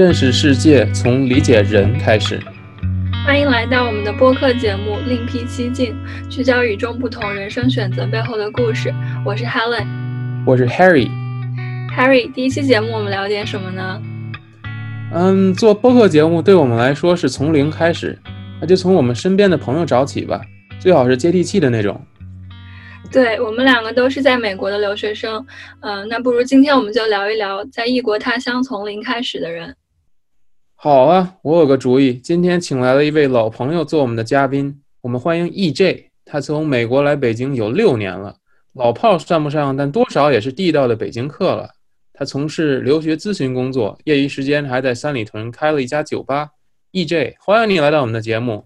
认识世界从理解人开始。欢迎来到我们的播客节目《另辟蹊径》，聚焦与众不同人生选择背后的故事。我是 Helen，我是 Harry。Harry，第一期节目我们聊点什么呢？嗯，做播客节目对我们来说是从零开始，那就从我们身边的朋友找起吧，最好是接地气的那种。对我们两个都是在美国的留学生，嗯，那不如今天我们就聊一聊在异国他乡从零开始的人。好啊，我有个主意，今天请来了一位老朋友做我们的嘉宾，我们欢迎 EJ。他从美国来北京有六年了，老炮算不上，但多少也是地道的北京客了。他从事留学咨询工作，业余时间还在三里屯开了一家酒吧。EJ，欢迎你来到我们的节目。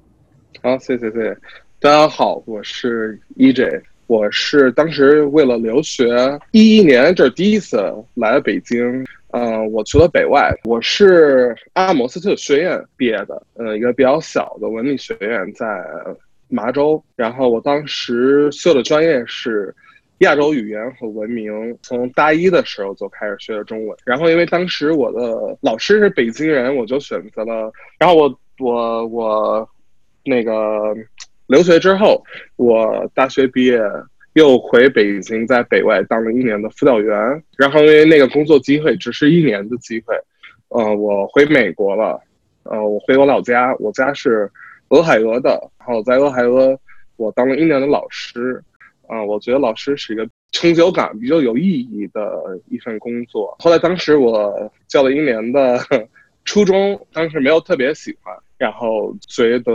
好，谢谢谢谢，大家好，我是 EJ。我是当时为了留学，一一年这是第一次来北京，嗯，我去了北外，我是阿姆斯特学院毕业的，呃，一个比较小的文理学院在麻州，然后我当时修的专业是亚洲语言和文明，从大一的时候就开始学的中文，然后因为当时我的老师是北京人，我就选择了，然后我我我那个。留学之后，我大学毕业又回北京，在北外当了一年的辅导员。然后因为那个工作机会只是一年的机会，呃，我回美国了。呃，我回我老家，我家是俄亥俄的。然后在俄亥俄，我当了一年的老师。啊，我觉得老师是一个成就感比较有意义的一份工作。后来当时我教了一年的初中，当时没有特别喜欢。然后觉得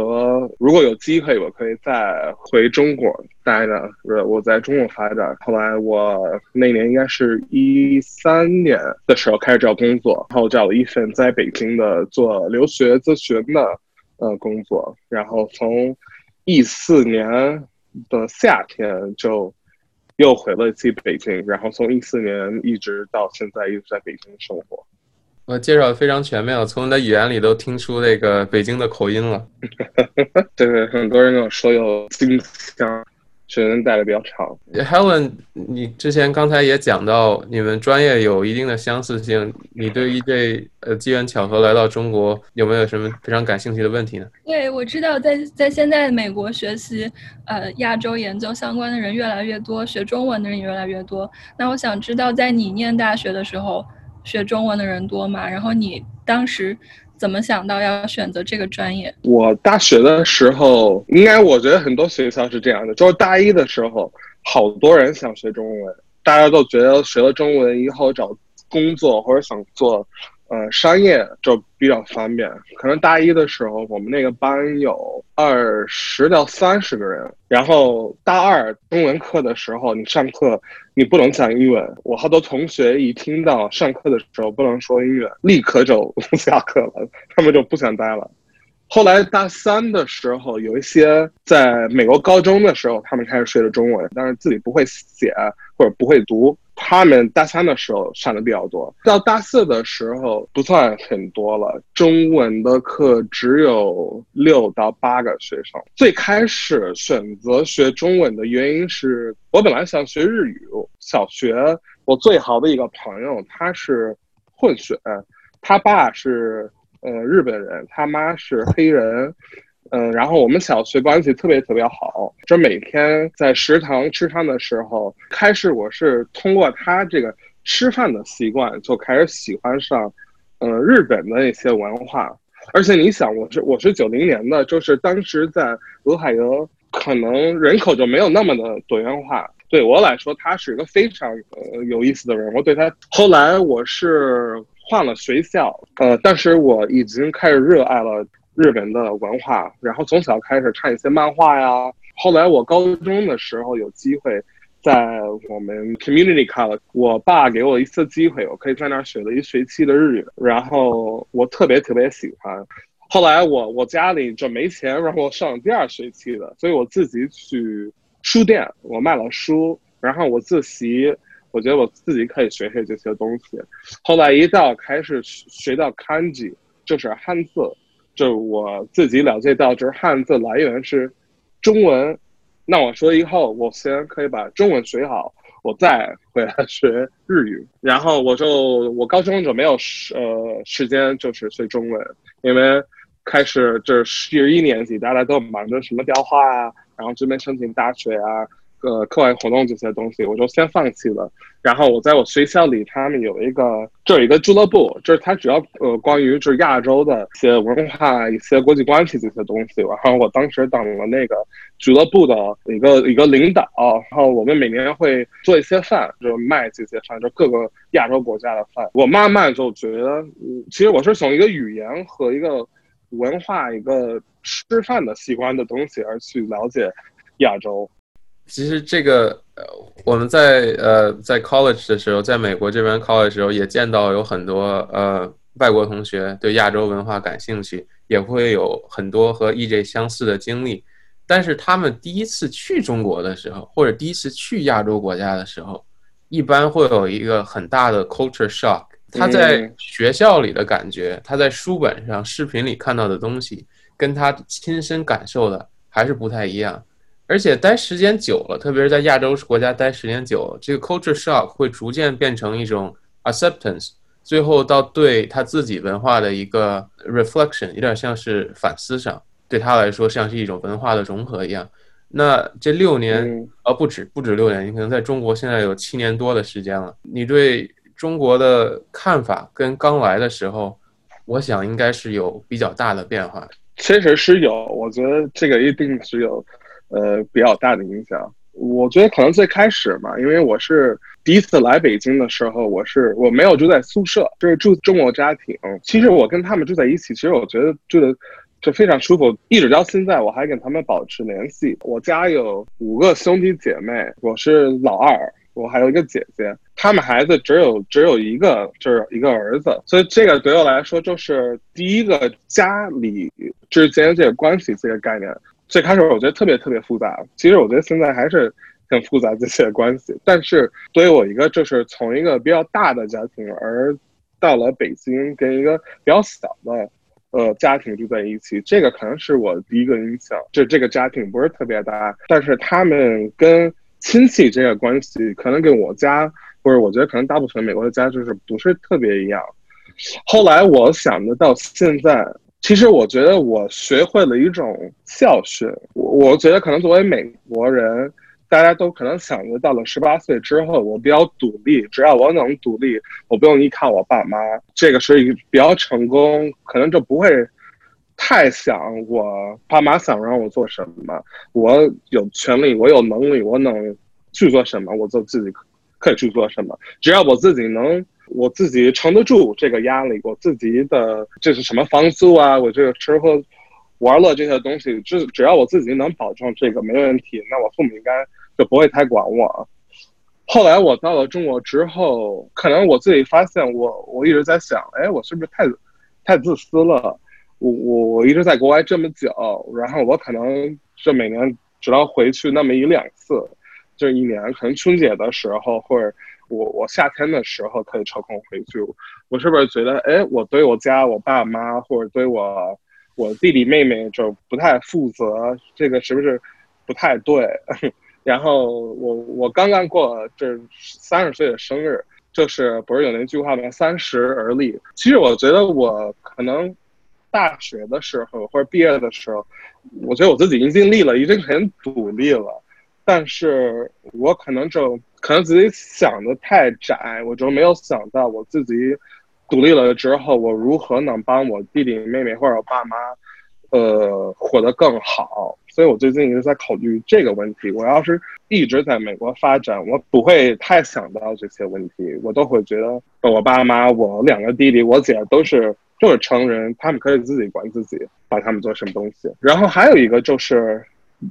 如果有机会，我可以再回中国待着，我在中国发展。后来我那年应该是一三年的时候开始找工作，然后找了一份在北京的做留学咨询的呃工作。然后从一四年的夏天就又回了一次北京，然后从一四年一直到现在一直在北京生活。我介绍的非常全面，我从你的语言里都听出那个北京的口音了。对 对，很多人跟我说有京腔，学生带的比较长。Helen，你之前刚才也讲到，你们专业有一定的相似性。你对于这呃机缘巧合来到中国，有没有什么非常感兴趣的问题呢？对，我知道在在现在美国学习呃亚洲研究相关的人越来越多，学中文的人也越来越多。那我想知道，在你念大学的时候。学中文的人多嘛？然后你当时怎么想到要选择这个专业？我大学的时候，应该我觉得很多学校是这样的，就是大一的时候，好多人想学中文，大家都觉得学了中文以后找工作或者想做。呃，商业就比较方便。可能大一的时候，我们那个班有二十到三十个人。然后大二中文课的时候，你上课你不能讲英文。我好多同学一听到上课的时候不能说英文，立刻就 下课了，他们就不想待了。后来大三的时候，有一些在美国高中的时候，他们开始学的中文，但是自己不会写或者不会读。他们大三的时候上的比较多，到大四的时候不算很多了。中文的课只有六到八个学生。最开始选择学中文的原因是我本来想学日语。小学我最好的一个朋友他是混血，他爸是呃日本人，他妈是黑人。嗯，然后我们小学关系特别特别好，就每天在食堂吃饭的时候，开始我是通过他这个吃饭的习惯就开始喜欢上，嗯，日本的那些文化。而且你想，我是我是九零年的，就是当时在俄亥俄，可能人口就没有那么的多元化。对我来说，他是一个非常呃有意思的人。我对他，后来我是换了学校，呃，但是我已经开始热爱了。日本的文化，然后从小开始看一些漫画呀。后来我高中的时候有机会在我们 community college，我爸给我一次机会，我可以在那儿学了一学期的日语，然后我特别特别喜欢。后来我我家里就没钱让我上第二学期的，所以我自己去书店，我卖了书，然后我自习，我觉得我自己可以学学这些东西。后来一到开始学到 kanji，就是汉字。就我自己了解到，就是汉字来源是中文。那我说以后我先可以把中文学好，我再回来学日语。然后我就我高中就没有时呃时间就是学中文，因为开始就是十一年级，大家都忙着什么雕花啊，然后这边申请大学啊。呃，课外活动这些东西，我就先放弃了。然后我在我学校里，他们有一个，这有一个俱乐部，就是它主要呃关于就是亚洲的一些文化、一些国际关系这些东西。然后我当时当了那个俱乐部的一个一个领导。然后我们每年会做一些饭，就卖这些饭，就各个亚洲国家的饭。我慢慢就觉得，其实我是从一个语言和一个文化、一个吃饭的习惯的东西而去了解亚洲。其实这个，呃，我们在呃在 college 的时候，在美国这边 college 的时候，也见到有很多呃外国同学对亚洲文化感兴趣，也会有很多和 EJ 相似的经历。但是他们第一次去中国的时候，或者第一次去亚洲国家的时候，一般会有一个很大的 culture shock。他在学校里的感觉，他在书本上、视频里看到的东西，跟他亲身感受的还是不太一样。而且待时间久了，特别是在亚洲国家待时间久了，这个 culture shock 会逐渐变成一种 acceptance，最后到对他自己文化的一个 reflection，有点像是反思上，对他来说像是一种文化的融合一样。那这六年，呃，不止不止六年，你可能在中国现在有七年多的时间了。你对中国的看法跟刚来的时候，我想应该是有比较大的变化。确实是有，我觉得这个一定是有。呃，比较大的影响，我觉得可能最开始嘛，因为我是第一次来北京的时候，我是我没有住在宿舍，就是住中国家庭。其实我跟他们住在一起，其实我觉得住的就非常舒服，一直到现在我还跟他们保持联系。我家有五个兄弟姐妹，我是老二，我还有一个姐姐，他们孩子只有只有一个，就是一个儿子，所以这个对我来说就是第一个家里之间这个关系这个概念。最开始我觉得特别特别复杂，其实我觉得现在还是很复杂这些关系。但是对于我一个就是从一个比较大的家庭而到了北京，跟一个比较小的呃家庭住在一起，这个可能是我第一个印象。就这个家庭不是特别大，但是他们跟亲戚这个关系可能跟我家或者我觉得可能大部分美国的家就是不是特别一样。后来我想的到现在。其实我觉得我学会了一种教训。我我觉得可能作为美国人，大家都可能想着到了十八岁之后，我比较独立，只要我能独立，我不用依靠我爸妈，这个是一个比较成功。可能就不会太想我爸妈想让我做什么，我有权利，我有能力，我能去做什么，我就自己可以去做什么。只要我自己能。我自己撑得住这个压力，我自己的这是什么房租啊？我这个吃喝玩乐这些东西，只只要我自己能保证这个没问题，那我父母应该就不会太管我。后来我到了中国之后，可能我自己发现，我我一直在想，哎，我是不是太太自私了？我我我一直在国外这么久，然后我可能这每年只要回去那么一两次，就一年可能春节的时候或者。我我夏天的时候可以抽空回去，我是不是觉得，哎，我对我家我爸妈或者对我我弟弟妹妹就不太负责，这个是不是不太对？然后我我刚刚过这三十岁的生日，就是不是有那句话吗？三十而立。其实我觉得我可能大学的时候或者毕业的时候，我觉得我自己已经立了，已经很独立了。但是我可能就可能自己想的太窄，我就没有想到我自己独立了之后，我如何能帮我弟弟妹妹或者我爸妈，呃，活得更好。所以我最近一直在考虑这个问题。我要是一直在美国发展，我不会太想到这些问题，我都会觉得我爸妈、我两个弟弟、我姐都是都是成人，他们可以自己管自己，把他们做什么东西。然后还有一个就是。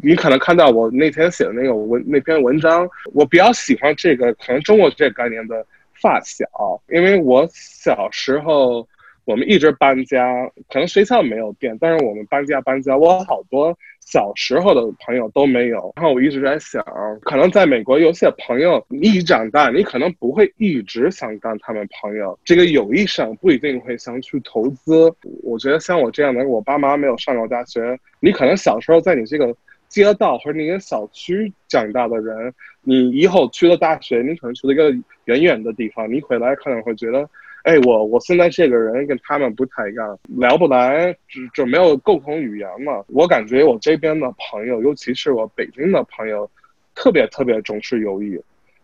你可能看到我那天写的那个文那篇文章，我比较喜欢这个可能中国这个概念的发小，因为我小时候我们一直搬家，可能学校没有变，但是我们搬家搬家，我好多小时候的朋友都没有。然后我一直在想，可能在美国有些朋友，你一长大，你可能不会一直想当他们朋友，这个友谊上不一定会想去投资。我觉得像我这样的，我爸妈没有上过大学，你可能小时候在你这个。街道或者那些小区长大的人，你以后去了大学，你可能去了一个远远的地方，你回来可能会觉得，哎，我我现在这个人跟他们不太一样，聊不来，就就没有共同语言嘛。我感觉我这边的朋友，尤其是我北京的朋友，特别特别重视友谊。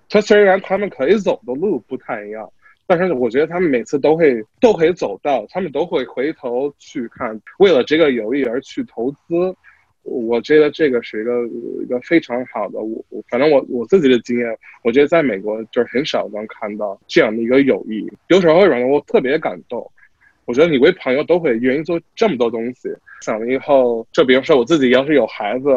他虽然他们可以走的路不太一样。但是我觉得他们每次都会都会走到，他们都会回头去看，为了这个友谊而去投资。我觉得这个是一个一个非常好的。我反正我我自己的经验，我觉得在美国就是很少能看到这样的一个友谊，有时候会让我特别感动。我觉得你为朋友都会愿意做这么多东西。想了以后，就比如说我自己要是有孩子，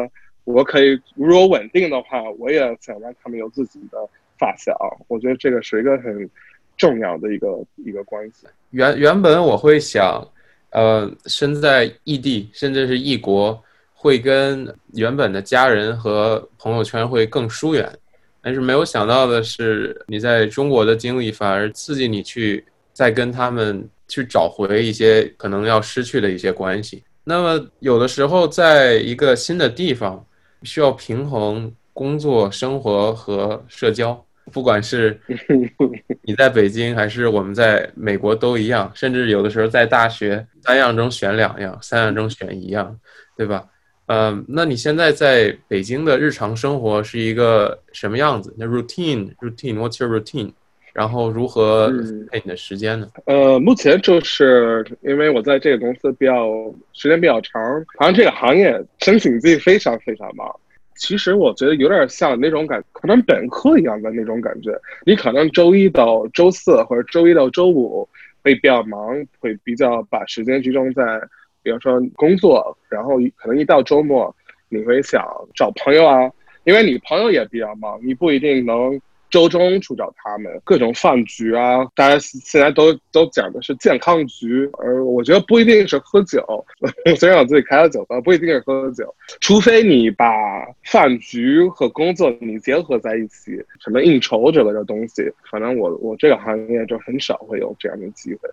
我可以如果稳定的话，我也想让他们有自己的发小。我觉得这个是一个很。重要的一个一个关系。原原本我会想，呃，身在异地甚至是异国，会跟原本的家人和朋友圈会更疏远。但是没有想到的是，你在中国的经历反而刺激你去再跟他们去找回一些可能要失去的一些关系。那么有的时候，在一个新的地方，需要平衡工作、生活和社交。不管是 你在北京还是我们在美国都一样，甚至有的时候在大学三样中选两样，三样中选一样，对吧？嗯，那你现在在北京的日常生活是一个什么样子？那 routine，routine，what's your routine？然后如何配你的时间呢？呃，目前就是因为我在这个公司比较时间比较长，好像这个行业申请季非常非常忙。其实我觉得有点像那种感，可能本科一样的那种感觉。你可能周一到周四或者周一到周五会比较忙，会比较把时间集中在，比如说工作。然后可能一到周末，你会想找朋友啊，因为你朋友也比较忙，你不一定能。周中去找他们，各种饭局啊，大家现在都都讲的是健康局，而我觉得不一定是喝酒。虽然我自己开了酒吧，不一定是喝酒，除非你把饭局和工作你结合在一起，什么应酬之类的东西。反正我我这个行业就很少会有这样的机会，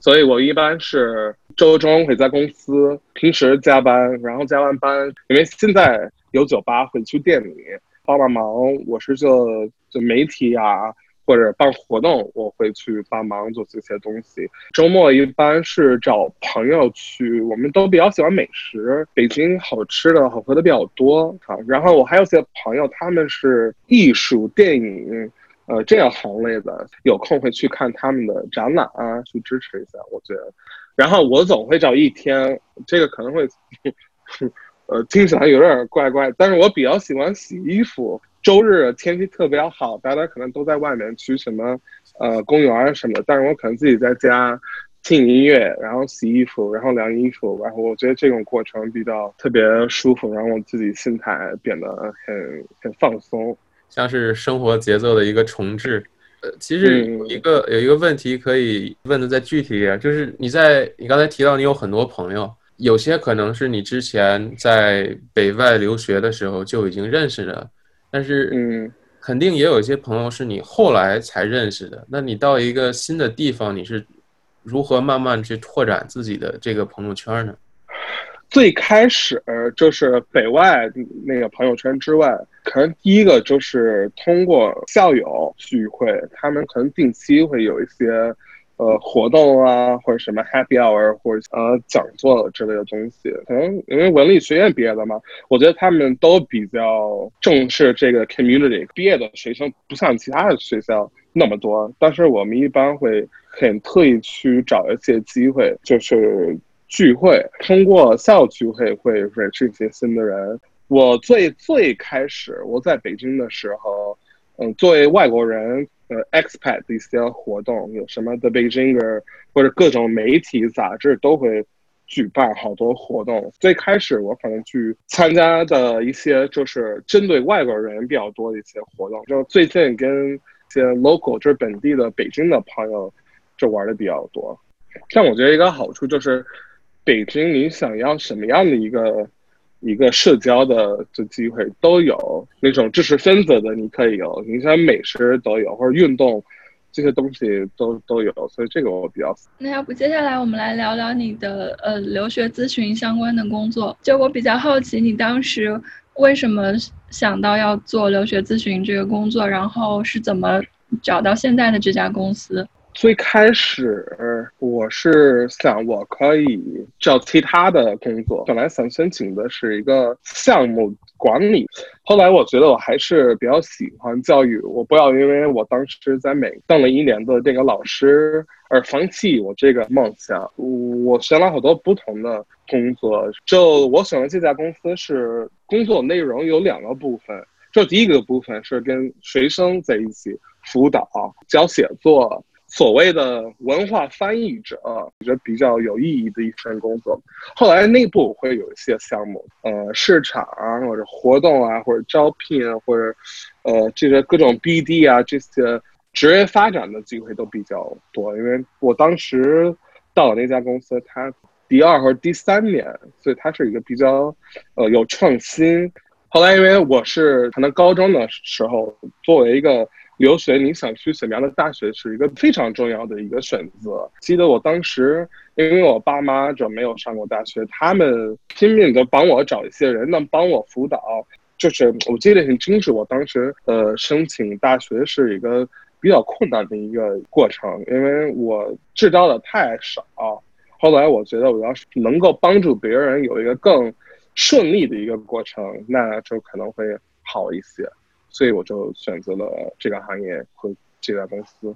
所以我一般是周中会在公司，平时加班，然后加完班，因为现在有酒吧会去店里。帮帮忙，我是做做媒体啊，或者办活动，我会去帮忙做这些东西。周末一般是找朋友去，我们都比较喜欢美食，北京好吃的好喝的比较多啊。然后我还有些朋友，他们是艺术、电影，呃，这样行类的，有空会去看他们的展览啊，去支持一下。我觉得，然后我总会找一天，这个可能会。呃，听起来有点怪怪，但是我比较喜欢洗衣服。周日天气特别好，大家可能都在外面去什么，呃，公园什么。但是我可能自己在家听音乐，然后洗衣服，然后晾衣服，然后我觉得这种过程比较特别舒服，然后我自己心态变得很很放松，像是生活节奏的一个重置。呃，其实有一个有一个问题可以问的再具体一点，就是你在你刚才提到你有很多朋友。有些可能是你之前在北外留学的时候就已经认识的，但是嗯，肯定也有一些朋友是你后来才认识的。那你到一个新的地方，你是如何慢慢去拓展自己的这个朋友圈呢？最开始就是北外那个朋友圈之外，可能第一个就是通过校友聚会，他们可能定期会有一些。呃，活动啊，或者什么 happy hour，或者呃讲座之类的东西，可能因为文理学院毕业的嘛，我觉得他们都比较重视这个 community。毕业的学生不像其他的学校那么多，但是我们一般会很特意去找一些机会，就是聚会，通过校聚会会认识一些新的人。我最最开始我在北京的时候，嗯，作为外国人。呃，expat 的一些活动，有什么 The Beijinger 或者各种媒体杂志都会举办好多活动。最开始我可能去参加的一些就是针对外国人比较多的一些活动。就最近跟一些 local 就是本地的北京的朋友就玩的比较多。但我觉得一个好处就是，北京你想要什么样的一个。一个社交的这机会都有，那种知识分子的你可以有，你像美食都有，或者运动这些东西都都有，所以这个我比较。那要不接下来我们来聊聊你的呃留学咨询相关的工作？就我比较好奇，你当时为什么想到要做留学咨询这个工作？然后是怎么找到现在的这家公司？最开始我是想我可以找其他的工作，本来想申请的是一个项目管理，后来我觉得我还是比较喜欢教育，我不要因为我当时在美当了一年的这个老师而放弃我这个梦想。我选了好多不同的工作，就我选的这家公司是工作内容有两个部分，这第一个部分是跟学生在一起辅导教写作。所谓的文化翻译者，我觉得比较有意义的一份工作。后来内部会有一些项目，呃，市场啊，或者活动啊，或者招聘啊，或者呃，这个各种 BD 啊，这些职业发展的机会都比较多。因为我当时到了那家公司，它第二或者第三年，所以它是一个比较呃有创新。后来因为我是可能高中的时候，作为一个。留学，你想去什么样的大学是一个非常重要的一个选择。记得我当时，因为我爸妈就没有上过大学，他们拼命的帮我找一些人能帮我辅导。就是我记得很清楚，我当时呃申请大学是一个比较困难的一个过程，因为我知道的太少。后来我觉得，我要是能够帮助别人有一个更顺利的一个过程，那就可能会好一些。所以我就选择了这个行业和这家公司。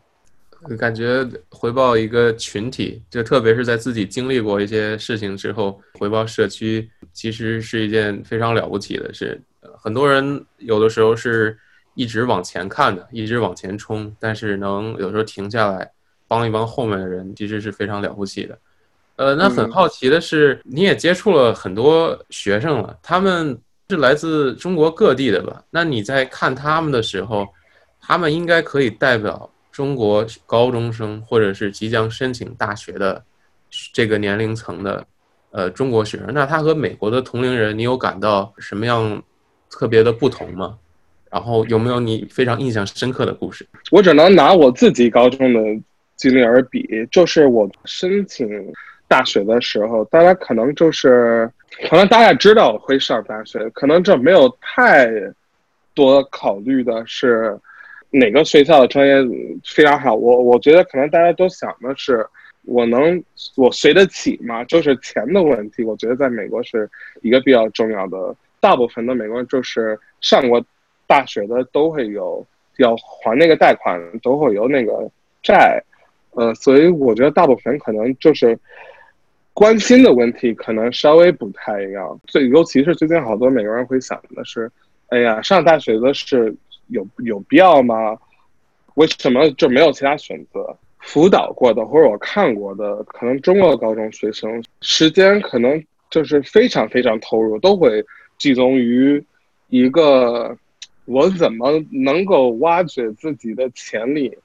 感觉回报一个群体，就特别是在自己经历过一些事情之后，回报社区，其实是一件非常了不起的事。很多人有的时候是一直往前看的，一直往前冲，但是能有时候停下来帮一帮后面的人，其实是非常了不起的。呃，那很好奇的是，你也接触了很多学生了，他们。是来自中国各地的吧？那你在看他们的时候，他们应该可以代表中国高中生或者是即将申请大学的这个年龄层的呃中国学生。那他和美国的同龄人，你有感到什么样特别的不同吗？然后有没有你非常印象深刻的故事？我只能拿我自己高中的经历而比，就是我申请大学的时候，大家可能就是。可能大家知道会上大学，可能这没有太多考虑的是哪个学校的专业非常好。我我觉得可能大家都想的是我能我随得起吗？就是钱的问题。我觉得在美国是一个比较重要的。大部分的美国人就是上过大学的都会有要还那个贷款，都会有那个债。呃，所以我觉得大部分可能就是。关心的问题可能稍微不太一样，最尤其是最近好多美国人会想的是，哎呀，上大学的是有有必要吗？为什么就没有其他选择？辅导过的或者我看过的，可能中国的高中学生时间可能就是非常非常投入，都会集中于一个我怎么能够挖掘自己的潜力，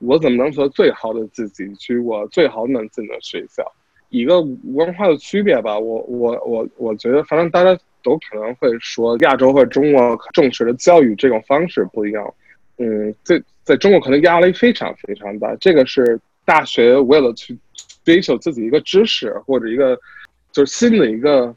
我怎么能做最好的自己，去我最好能进的学校。一个文化的区别吧，我我我我觉得，反正大家都可能会说，亚洲和中国重视的教育这种方式不一样。嗯，在在中国可能压力非常非常大，这个是大学为了去追求自己一个知识或者一个就是新的一个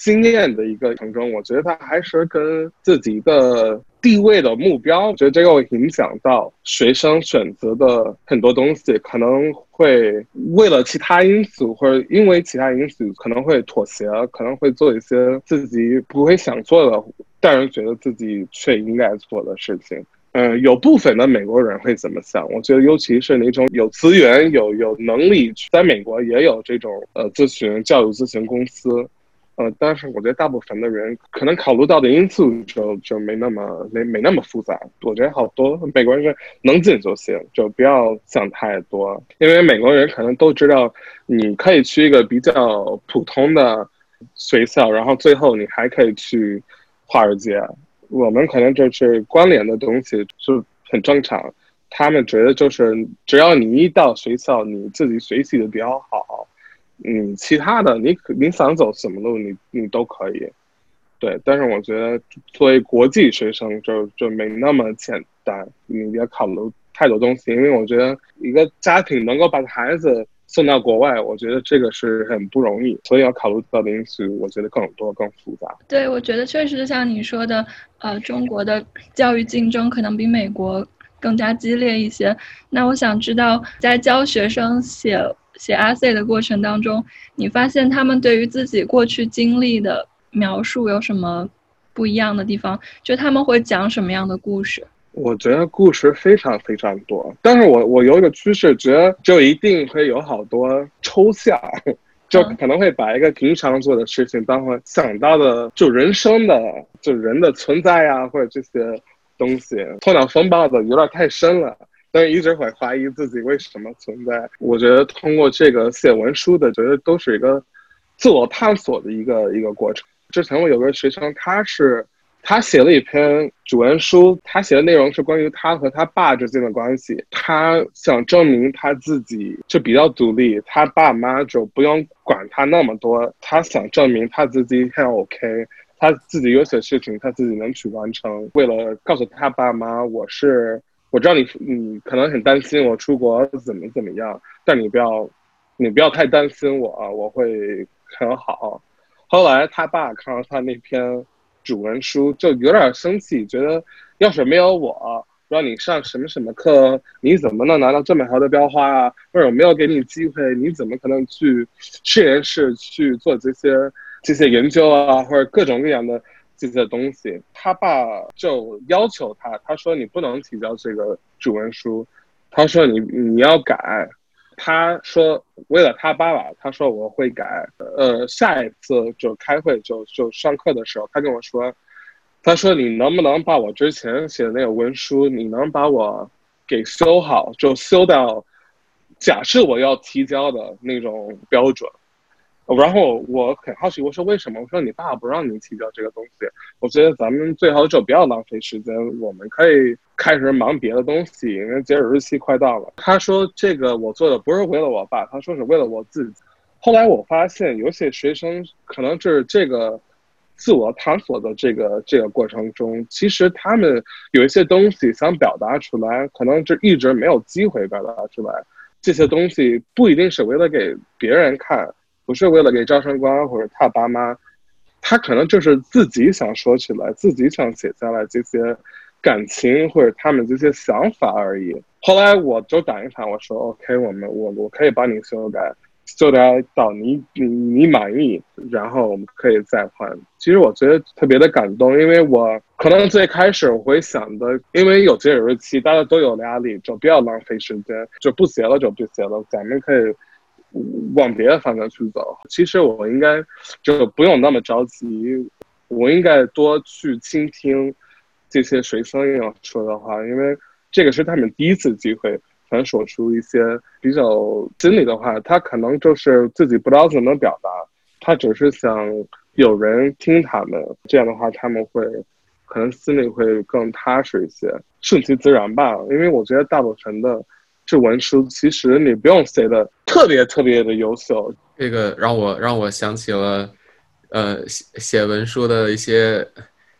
经验的一个程中，我觉得他还是跟自己的。地位的目标，我觉得这个会影响到学生选择的很多东西，可能会为了其他因素，或者因为其他因素，可能会妥协，可能会做一些自己不会想做的，但是觉得自己却应该做的事情。嗯，有部分的美国人会怎么想？我觉得，尤其是那种有资源、有有能力，在美国也有这种呃咨询教育咨询公司。呃，但是我觉得大部分的人可能考虑到的因素就就没那么没没那么复杂。我觉得好多美国人是能进就行，就不要想太多。因为美国人可能都知道，你可以去一个比较普通的学校，然后最后你还可以去华尔街。我们可能就是关联的东西就很正常。他们觉得就是只要你一到学校，你自己学习的比较好。嗯，其他的你你想走什么路，你你都可以，对。但是我觉得作为国际学生，就就没那么简单，你别考虑太多东西。因为我觉得一个家庭能够把孩子送到国外，我觉得这个是很不容易，所以要考虑到的因素，我觉得更多、更复杂。对，我觉得确实像你说的，呃，中国的教育竞争可能比美国更加激烈一些。那我想知道，在教学生写写 essay 的过程当中，你发现他们对于自己过去经历的描述有什么不一样的地方？就他们会讲什么样的故事？我觉得故事非常非常多，但是我我有一个趋势，觉得就一定会有好多抽象，就可能会把一个平常做的事情当成想到的，就人生的，就人的存在呀，或者这些东西，头脑风暴的有点太深了，但是一直会怀疑自己为什么存在。我觉得通过这个写文书的，觉得都是一个自我探索的一个一个过程。之前我有个学生，他是。他写了一篇主文书，他写的内容是关于他和他爸之间的关系。他想证明他自己就比较独立，他爸妈就不用管他那么多。他想证明他自己很 OK，他自己有些事情他自己能去完成。为了告诉他爸妈，我是我知道你你可能很担心我出国怎么怎么样，但你不要你不要太担心我，我会很好。后来他爸看到他那篇。主文书就有点生气，觉得要是没有我，让你上什么什么课，你怎么能拿到这么好的标花啊？或者没有给你机会，你怎么可能去实验室去做这些这些研究啊？或者各种各样的这些东西？他爸就要求他，他说你不能提交这个主文书，他说你你要改。他说：“为了他爸爸，他说我会改。呃，下一次就开会就就上课的时候，他跟我说，他说你能不能把我之前写的那个文书，你能把我给修好，就修到假设我要提交的那种标准。”然后我很好奇，我说为什么？我说你爸不让你提交这个东西。我觉得咱们最好就不要浪费时间，我们可以开始忙别的东西，因为截止日期快到了。他说这个我做的不是为了我爸，他说是为了我自己。后来我发现有些学生可能就是这个自我探索的这个这个过程中，其实他们有一些东西想表达出来，可能就一直没有机会表达出来。这些东西不一定是为了给别人看。不是为了给招生官或者他爸妈，他可能就是自己想说起来，自己想写下来这些感情或者他们这些想法而已。后来我就打应他，我说 OK，我们我我可以帮你修改，修改到你你你满意，然后我们可以再换。其实我觉得特别的感动，因为我可能最开始我会想的，因为有截止日期，大家都有压力，就不要浪费时间，就不写了就不写了，咱们可以。往别的方向去走。其实我应该就不用那么着急，我应该多去倾听这些学生要说的话，因为这个是他们第一次机会，能说出一些比较心里的话。他可能就是自己不知道怎么表达，他只是想有人听他们。这样的话，他们会可能心里会更踏实一些，顺其自然吧。因为我觉得大部分的。是文书，其实你不用写的特别特别的优秀。这个让我让我想起了，呃，写写文书的一些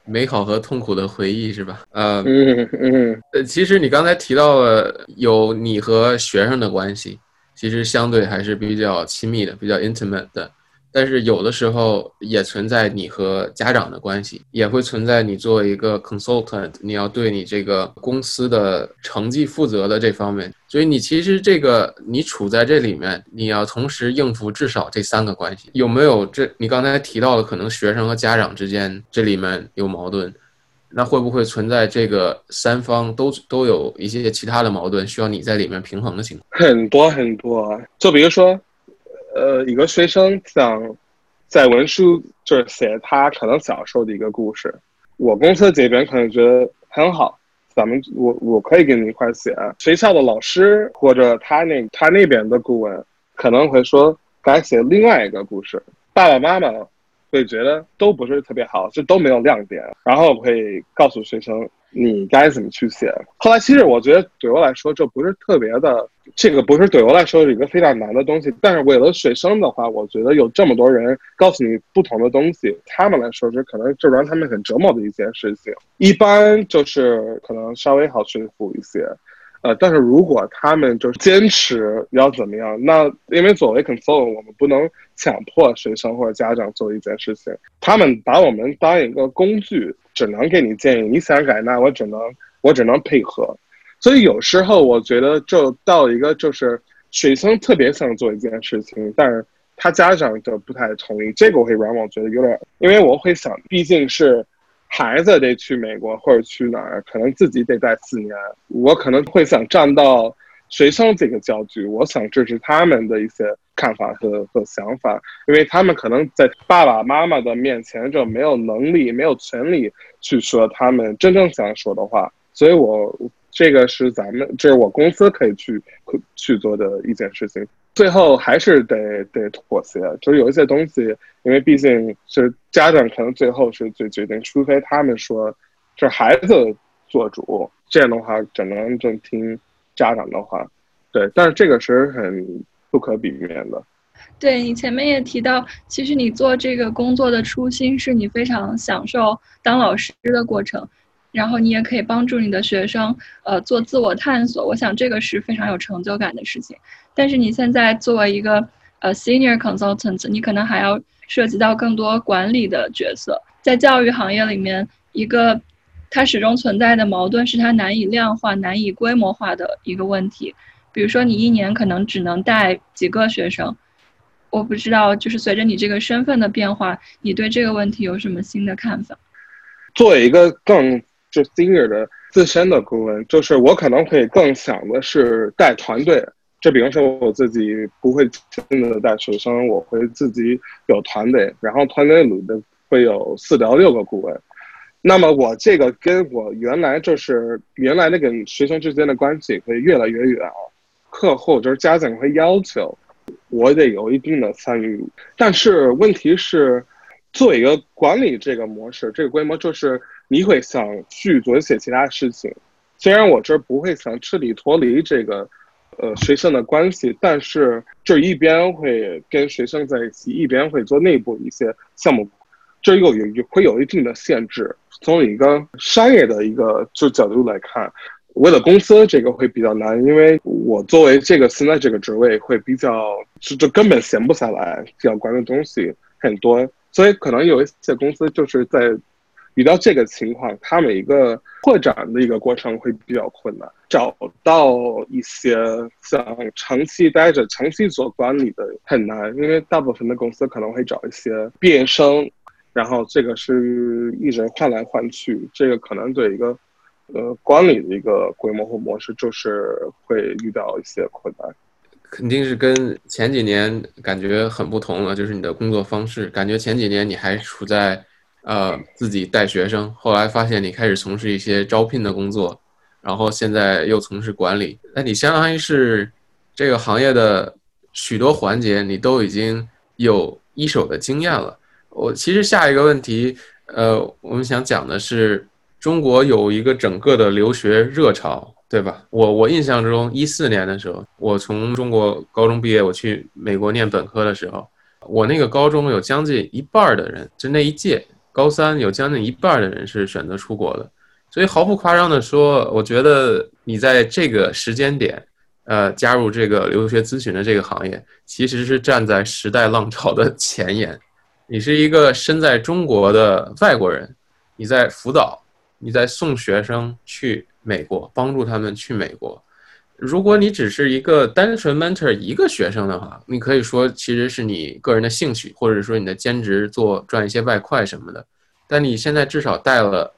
美好和痛苦的回忆，是吧？呃，嗯嗯。呃，其实你刚才提到了有你和学生的关系，其实相对还是比较亲密的，比较 intimate 的。但是有的时候也存在你和家长的关系，也会存在你作为一个 consultant，你要对你这个公司的成绩负责的这方面。所以你其实这个你处在这里面，你要同时应付至少这三个关系。有没有这？你刚才提到的可能学生和家长之间这里面有矛盾，那会不会存在这个三方都都有一些其他的矛盾，需要你在里面平衡的情况？很多很多，就比如说。呃，一个学生想在文书就是写他可能小时候的一个故事，我公司这边可能觉得很好，咱们我我可以跟你一块写。学校的老师或者他那他那边的顾问可能会说该写另外一个故事，爸爸妈妈会觉得都不是特别好，就都没有亮点，然后会告诉学生。你该怎么去写？后来其实我觉得对我来说这不是特别的，这个不是对我来说是一个非常难的东西。但是为了水生的话，我觉得有这么多人告诉你不同的东西，他们来说是可能就让他们很折磨的一件事情。一般就是可能稍微好说服一些，呃，但是如果他们就是坚持要怎么样，那因为作为 consultant，我们不能强迫学生或者家长做一件事情，他们把我们当一个工具，只能给你建议，你想改那我只能我只能配合。所以有时候我觉得就到一个就是学生特别想做一件事情，但是他家长就不太同意，这个会让我觉得有点，因为我会想，毕竟是。孩子得去美国或者去哪儿，可能自己得待四年。我可能会想站到学生这个角度，我想支持他们的一些看法和和想法，因为他们可能在爸爸妈妈的面前就没有能力、没有权利去说他们真正想说的话。所以，我这个是咱们，这是我公司可以去去做的一件事情。最后还是得得妥协，就是有一些东西，因为毕竟是家长，可能最后是最决定，除非他们说是孩子做主，这样的话只能就听家长的话。对，但是这个是很不可避免的。对你前面也提到，其实你做这个工作的初心是你非常享受当老师的过程。然后你也可以帮助你的学生，呃，做自我探索。我想这个是非常有成就感的事情。但是你现在作为一个呃 senior consultant，你可能还要涉及到更多管理的角色。在教育行业里面，一个它始终存在的矛盾是它难以量化、难以规模化的一个问题。比如说，你一年可能只能带几个学生。我不知道，就是随着你这个身份的变化，你对这个问题有什么新的看法？作为一个更就 senior 的自身的顾问，就是我可能会更想的是带团队。就比方说我自己不会真的带学生，我会自己有团队，然后团队里的会有四到六个顾问。那么我这个跟我原来就是原来那个学生之间的关系会越来越远啊。课后就是家长会要求我得有一定的参与，但是问题是，做一个管理这个模式，这个规模就是。你会想去做一些其他事情，虽然我这儿不会想彻底脱离这个，呃，学生的关系，但是这一边会跟学生在一起，一边会做内部一些项目，这又有会有一定的限制。从一个商业的一个就角度来看，为了公司这个会比较难，因为我作为这个现在这个职位会比较就就根本闲不下来，要管的东西很多，所以可能有一些公司就是在。遇到这个情况，他们一个扩展的一个过程会比较困难，找到一些像长期待着、长期做管理的很难，因为大部分的公司可能会找一些毕业生，然后这个是一直换来换去，这个可能对一个呃管理的一个规模或模式，就是会遇到一些困难。肯定是跟前几年感觉很不同了，就是你的工作方式，感觉前几年你还处在。呃，自己带学生，后来发现你开始从事一些招聘的工作，然后现在又从事管理，那你相当于是这个行业的许多环节，你都已经有一手的经验了。我其实下一个问题，呃，我们想讲的是，中国有一个整个的留学热潮，对吧？我我印象中，一四年的时候，我从中国高中毕业，我去美国念本科的时候，我那个高中有将近一半的人，就那一届。高三有将近一半的人是选择出国的，所以毫不夸张的说，我觉得你在这个时间点，呃，加入这个留学咨询的这个行业，其实是站在时代浪潮的前沿。你是一个身在中国的外国人，你在辅导，你在送学生去美国，帮助他们去美国。如果你只是一个单纯 mentor 一个学生的话，你可以说其实是你个人的兴趣，或者说你的兼职做赚一些外快什么的。但你现在至少带了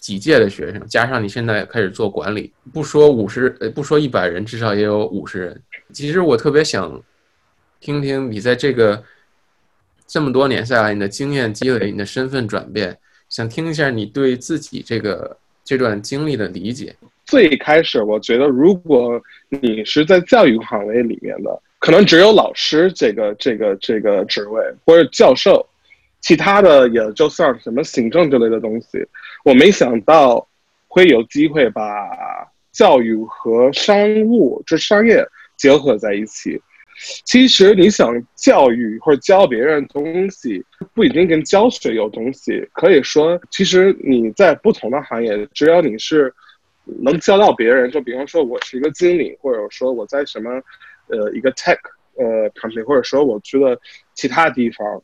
几届的学生，加上你现在开始做管理，不说五十，不说一百人，至少也有五十人。其实我特别想听听你在这个这么多年下来，你的经验积累，你的身份转变，想听一下你对自己这个这段经历的理解。最开始，我觉得如果你是在教育行业里面的，可能只有老师这个这个这个职位或者教授，其他的也就算什么行政之类的东西。我没想到会有机会把教育和商务这商业结合在一起。其实你想教育或者教别人东西，不一定跟教学有东西。可以说，其实你在不同的行业，只要你是。能教到别人。就比方说，我是一个经理，或者说我在什么呃一个 tech 呃 company，或者说我去了其他地方，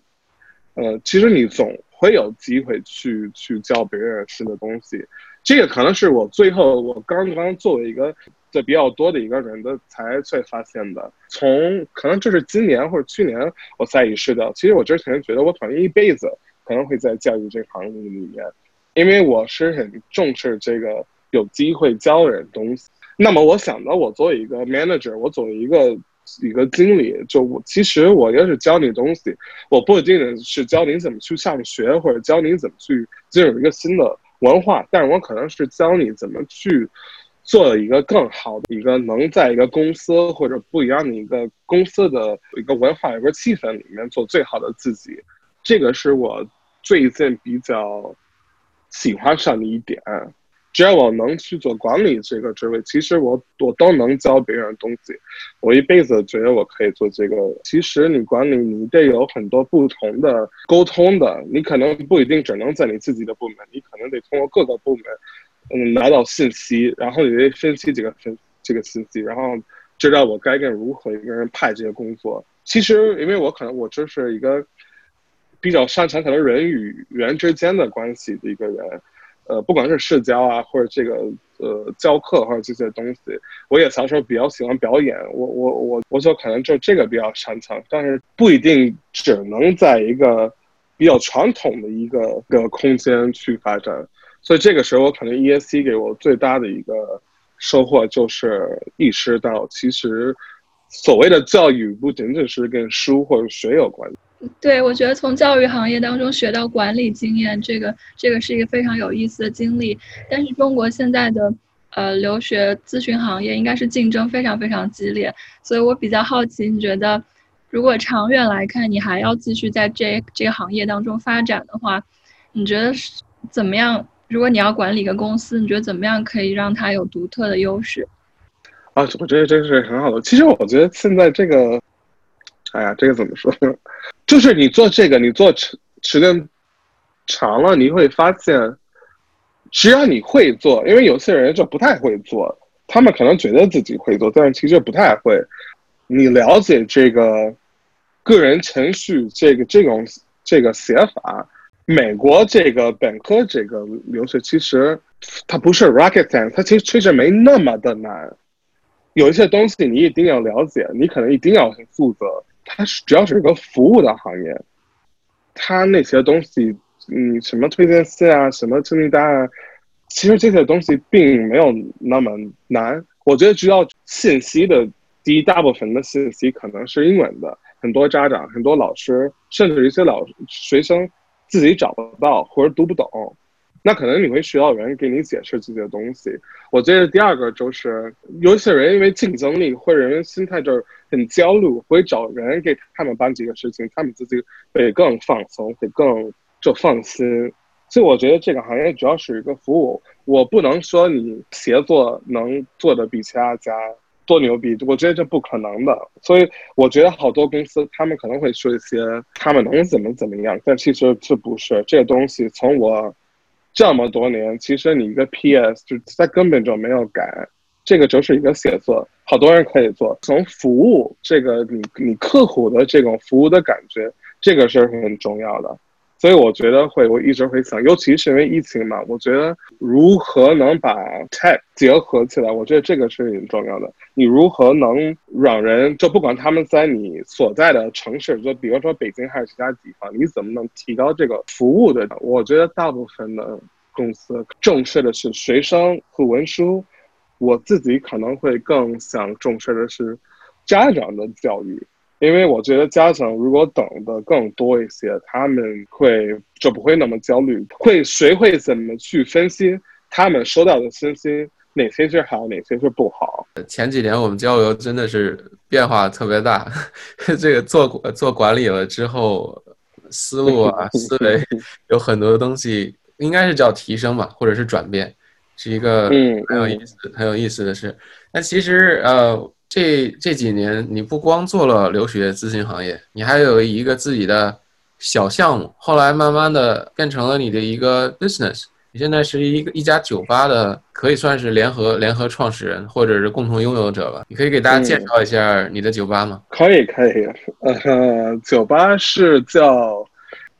呃，其实你总会有机会去去教别人新的东西。这个可能是我最后我刚刚作为一个的比较多的一个人的才才发现的。从可能这是今年或者去年我才意识到，其实我之前觉得我可能一辈子可能会在教育这行业里面，因为我是很重视这个有机会教人东西。那么我想到，我作为一个 manager，我作为一个一个经理，就我其实我要是教你东西，我不一定是教你怎么去上学，或者教你怎么去进入一个新的。文化，但是我可能是教你怎么去做一个更好的一个，能在一个公司或者不一样的一个公司的一个文化、一个气氛里面做最好的自己。这个是我最近比较喜欢上的一点。只要我能去做管理这个职位，其实我我都能教别人东西。我一辈子觉得我可以做这个。其实你管理，你得有很多不同的沟通的。你可能不一定只能在你自己的部门，你可能得通过各个部门，嗯，拿到信息，然后你得分析这个分这个信息，然后知道我该跟如何一个人派这些工作。其实，因为我可能我就是一个比较擅长可能人与人之间的关系的一个人。呃，不管是社交啊，或者这个呃教课或者这些东西，我也小时候比较喜欢表演。我我我我就可能就这个比较擅长，但是不一定只能在一个比较传统的一个个空间去发展。所以这个时候，我可能 ESC 给我最大的一个收获就是意识到，其实所谓的教育不仅仅是跟书或者学有关。对，我觉得从教育行业当中学到管理经验，这个这个是一个非常有意思的经历。但是中国现在的呃留学咨询行业应该是竞争非常非常激烈，所以我比较好奇，你觉得如果长远来看，你还要继续在这这个行业当中发展的话，你觉得是怎么样？如果你要管理一个公司，你觉得怎么样可以让它有独特的优势？啊，我觉得这是很好的。其实我觉得现在这个。哎呀，这个怎么说？就是你做这个，你做时时间长了，你会发现，只要你会做，因为有些人就不太会做，他们可能觉得自己会做，但是其实不太会。你了解这个个人程序，这个这种这个写法，美国这个本科这个流程，其实它不是 rocket science，它其实确实没那么的难。有一些东西你一定要了解，你可能一定要很负责。它是主要是一个服务的行业，它那些东西，嗯，什么推荐信啊，什么清单啊，其实这些东西并没有那么难。我觉得只要信息的第一大部分的信息可能是英文的，很多家长、很多老师，甚至一些老学生自己找不到或者读不懂。那可能你会需要人给你解释这些东西。我觉得第二个就是，有些人因为竞争力或者人心态就是很焦虑，会找人给他们办这个事情，他们自己会更放松，会更就放心。所以我觉得这个行业主要是一个服务。我不能说你协作能做的比其他家多牛逼，我觉得这不可能的。所以我觉得好多公司他们可能会说一些他们能怎么怎么样，但其实这不是这个东西。从我这么多年，其实你一个 PS 就它根本就没有改，这个就是一个写作，好多人可以做。从服务这个，你你客户的这种服务的感觉，这个是很重要的。所以我觉得会，我一直会想，尤其是因为疫情嘛，我觉得如何能把 tech 结合起来，我觉得这个是很重要的。你如何能让人，就不管他们在你所在的城市，就比如说北京还是其他地方，你怎么能提高这个服务的？我觉得大部分的公司重视的是学生和文书，我自己可能会更想重视的是家长的教育。因为我觉得家长如果懂得更多一些，他们会就不会那么焦虑，会学会怎么去分析他们收到的信息，哪些是好，哪些是不好。前几年我们交流真的是变化特别大，这个做做管理了之后，思路啊思维有很多东西，应该是叫提升吧，或者是转变，是一个很有意思很有意思的事。那其实呃。这这几年，你不光做了留学咨询行业，你还有一个自己的小项目，后来慢慢的变成了你的一个 business，你现在是一个一家酒吧的，可以算是联合联合创始人或者是共同拥有者吧？你可以给大家介绍一下你的酒吧吗？可以，可以。呃，酒吧是叫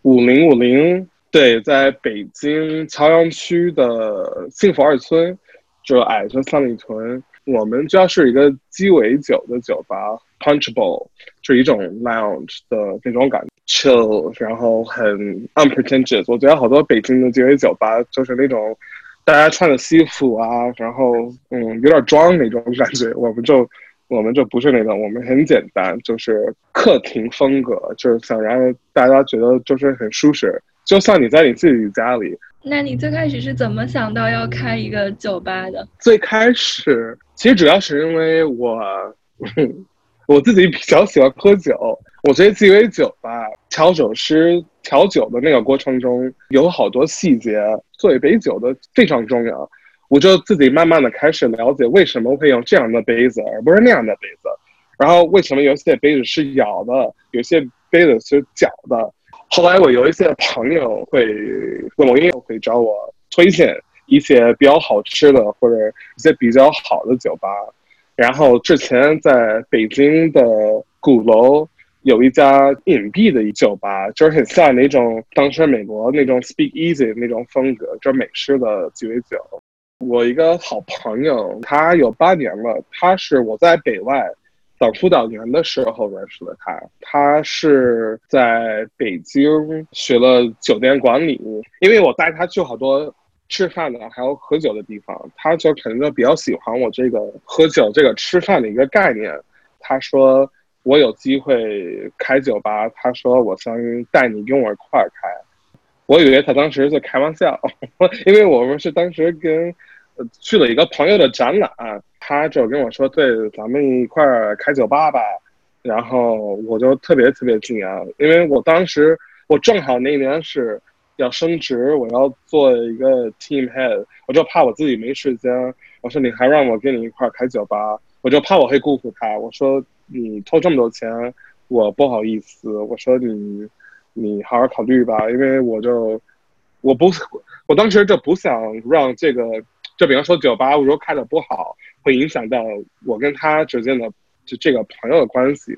五零五零，对，在北京朝阳区的幸福二村，就矮着三里屯。我们主要是一个鸡尾酒的酒吧，Punchable，是一种 lounge 的那种感觉，chill，然后很 unpretentious。我觉得好多北京的鸡尾酒吧就是那种大家穿的西服啊，然后嗯有点装那种感觉。我们就我们就不是那种，我们很简单，就是客厅风格，就是想让大家觉得就是很舒适，就像你在你自己家里。那你最开始是怎么想到要开一个酒吧的？最开始其实主要是因为我 我自己比较喜欢喝酒，我觉得鸡尾酒吧调酒师调酒的那个过程中有好多细节，做一杯酒的非常重要。我就自己慢慢的开始了解为什么会用这样的杯子而不是那样的杯子，然后为什么有些杯子是咬的，有些杯子是搅的。后来我有一些朋友会问我，因为会找我推荐一些比较好吃的或者一些比较好的酒吧。然后之前在北京的鼓楼有一家隐蔽的一酒吧，就是很像那种当时美国那种 Speak Easy 那种风格，就是美式的鸡尾酒。我一个好朋友，他有八年了，他是我在北外。当辅导员的时候认识了他，他是在北京学了酒店管理，因为我带他去好多吃饭的还有喝酒的地方，他就肯定就比较喜欢我这个喝酒这个吃饭的一个概念。他说我有机会开酒吧，他说我想带你跟我一块儿开。我以为他当时在开玩笑，因为我们是当时跟去了一个朋友的展览。他就跟我说：“对，咱们一块儿开酒吧吧。”然后我就特别特别惊讶，因为我当时我正好那年是要升职，我要做一个 team head，我就怕我自己没时间。我说：“你还让我跟你一块儿开酒吧？”我就怕我会辜负他。我说：“你投这么多钱，我不好意思。”我说：“你你好好考虑吧，因为我就我不我当时就不想让这个，就比方说酒吧，如果开的不好。”会影响到我跟他之间的就这个朋友的关系。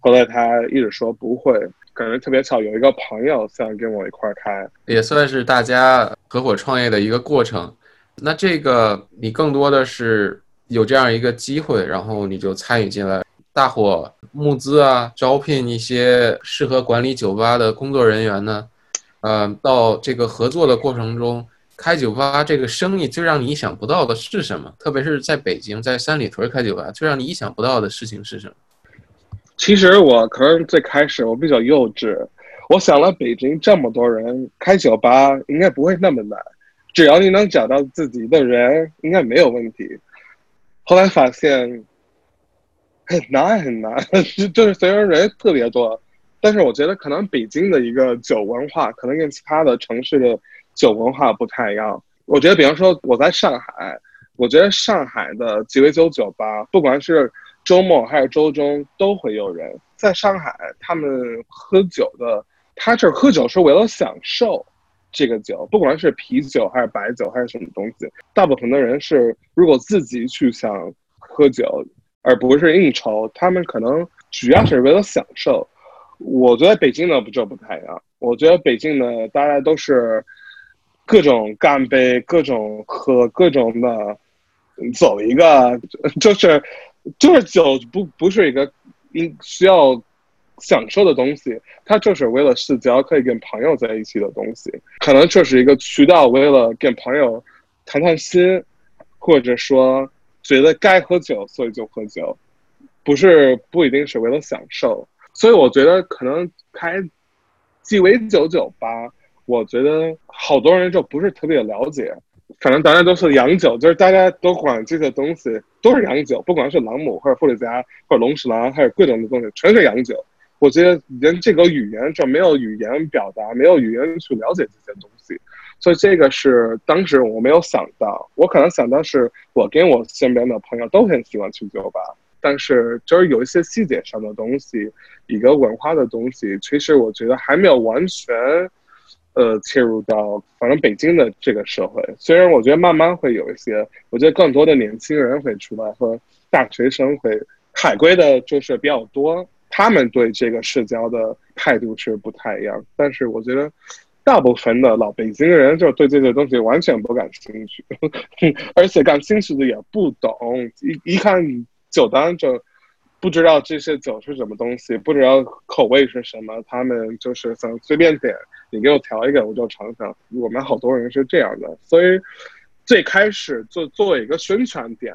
后来他一直说不会，感觉特别巧，有一个朋友想跟我一块儿开，也算是大家合伙创业的一个过程。那这个你更多的是有这样一个机会，然后你就参与进来，大伙募资啊，招聘一些适合管理酒吧的工作人员呢。呃，到这个合作的过程中。开酒吧这个生意最让你意想不到的是什么？特别是在北京，在三里屯开酒吧，最让你意想不到的事情是什么？其实我可能最开始我比较幼稚，我想了北京这么多人开酒吧应该不会那么难，只要你能找到自己的人，应该没有问题。后来发现很难很难，就是虽然人特别多，但是我觉得可能北京的一个酒文化可能跟其他的城市的。酒文化不太一样，我觉得，比方说我在上海，我觉得上海的鸡尾酒酒吧，不管是周末还是周中，都会有人。在上海，他们喝酒的，他这喝酒是为了享受这个酒，不管是啤酒还是白酒还是什么东西，大部分的人是如果自己去想喝酒，而不是应酬，他们可能主要是为了享受。我觉得北京呢不就不太一样，我觉得北京呢大家都是。各种干杯，各种喝，各种的走一个，就是就是酒不不是一个应需要享受的东西，它就是为了社交，可以跟朋友在一起的东西。可能这是一个渠道，为了跟朋友谈谈心，或者说觉得该喝酒，所以就喝酒，不是不一定是为了享受。所以我觉得可能开鸡尾酒酒吧。我觉得好多人就不是特别了解，反正大家都是洋酒，就是大家都管这些东西都是洋酒，不管是朗姆或者伏特加或者龙舌兰，还有各种的东西，全是洋酒。我觉得连这个语言就没有语言表达，没有语言去了解这些东西，所以这个是当时我没有想到。我可能想到是我跟我身边的朋友都很喜欢去酒吧，但是就是有一些细节上的东西，一个文化的东西，其实我觉得还没有完全。呃切入到反正北京的这个社会。虽然我觉得慢慢会有一些，我觉得更多的年轻人会出来，和大学生会海归的就是比较多，他们对这个社交的态度是不太一样。但是我觉得。大部分的老北京人就对这些东西完全不感兴趣，而且感兴趣的也不懂，一一看酒单就不知道这些酒是什么东西，不知道口味是什么，他们就是想随便点，你给我调一个我就尝尝。我们好多人是这样的，所以最开始做做一个宣传点，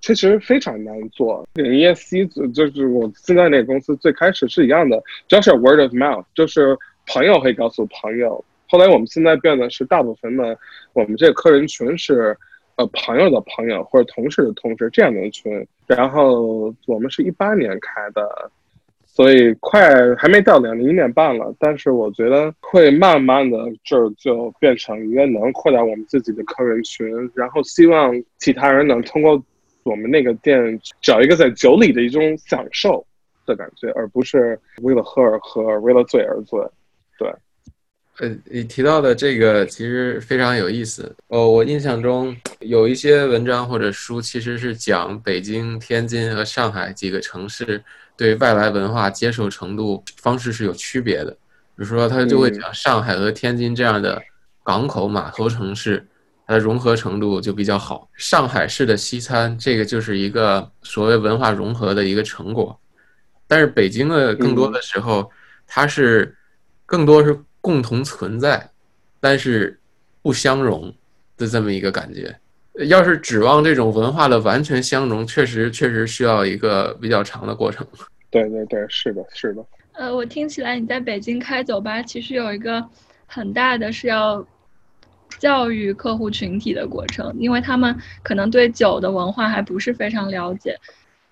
其实非常难做。ESC 就是我现在那个公司最开始是一样的，主要是 word of mouth，就是。朋友会告诉朋友，后来我们现在变的是大部分的，我们这个客人群是，呃，朋友的朋友或者同事的同事这样的群。然后我们是一八年开的，所以快还没到两零一年半了。但是我觉得会慢慢的这儿就变成一个能扩大我们自己的客人群，然后希望其他人能通过我们那个店找一个在酒里的一种享受的感觉，而不是为了喝而喝，为了醉而醉。对，呃，你提到的这个其实非常有意思。哦，我印象中有一些文章或者书，其实是讲北京、天津和上海几个城市对外来文化接受程度方式是有区别的。比如说，他就会讲上海和天津这样的港口码头城市，它的融合程度就比较好。上海市的西餐，这个就是一个所谓文化融合的一个成果。但是北京的更多的时候，它是。更多是共同存在，但是不相容的这么一个感觉。要是指望这种文化的完全相融，确实确实需要一个比较长的过程。对对对，是的，是的。呃，我听起来你在北京开酒吧，其实有一个很大的是要教育客户群体的过程，因为他们可能对酒的文化还不是非常了解。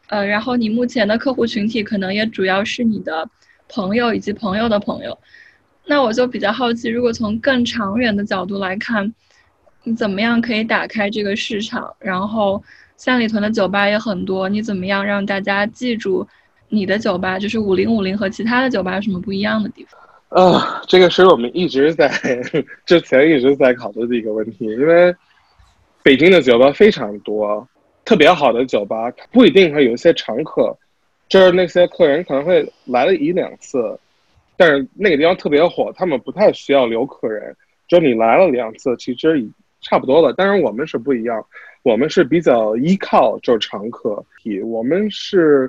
呃，然后你目前的客户群体可能也主要是你的朋友以及朋友的朋友。那我就比较好奇，如果从更长远的角度来看，你怎么样可以打开这个市场？然后三里屯的酒吧也很多，你怎么样让大家记住你的酒吧？就是五零五零和其他的酒吧有什么不一样的地方？啊，这个是我们一直在之前一直在考虑的一个问题，因为北京的酒吧非常多，特别好的酒吧不一定会有一些常客，就是那些客人可能会来了一两次。但是那个地方特别火，他们不太需要留客人，就你来了两次，其实已差不多了。但是我们是不一样，我们是比较依靠就是常客，我们是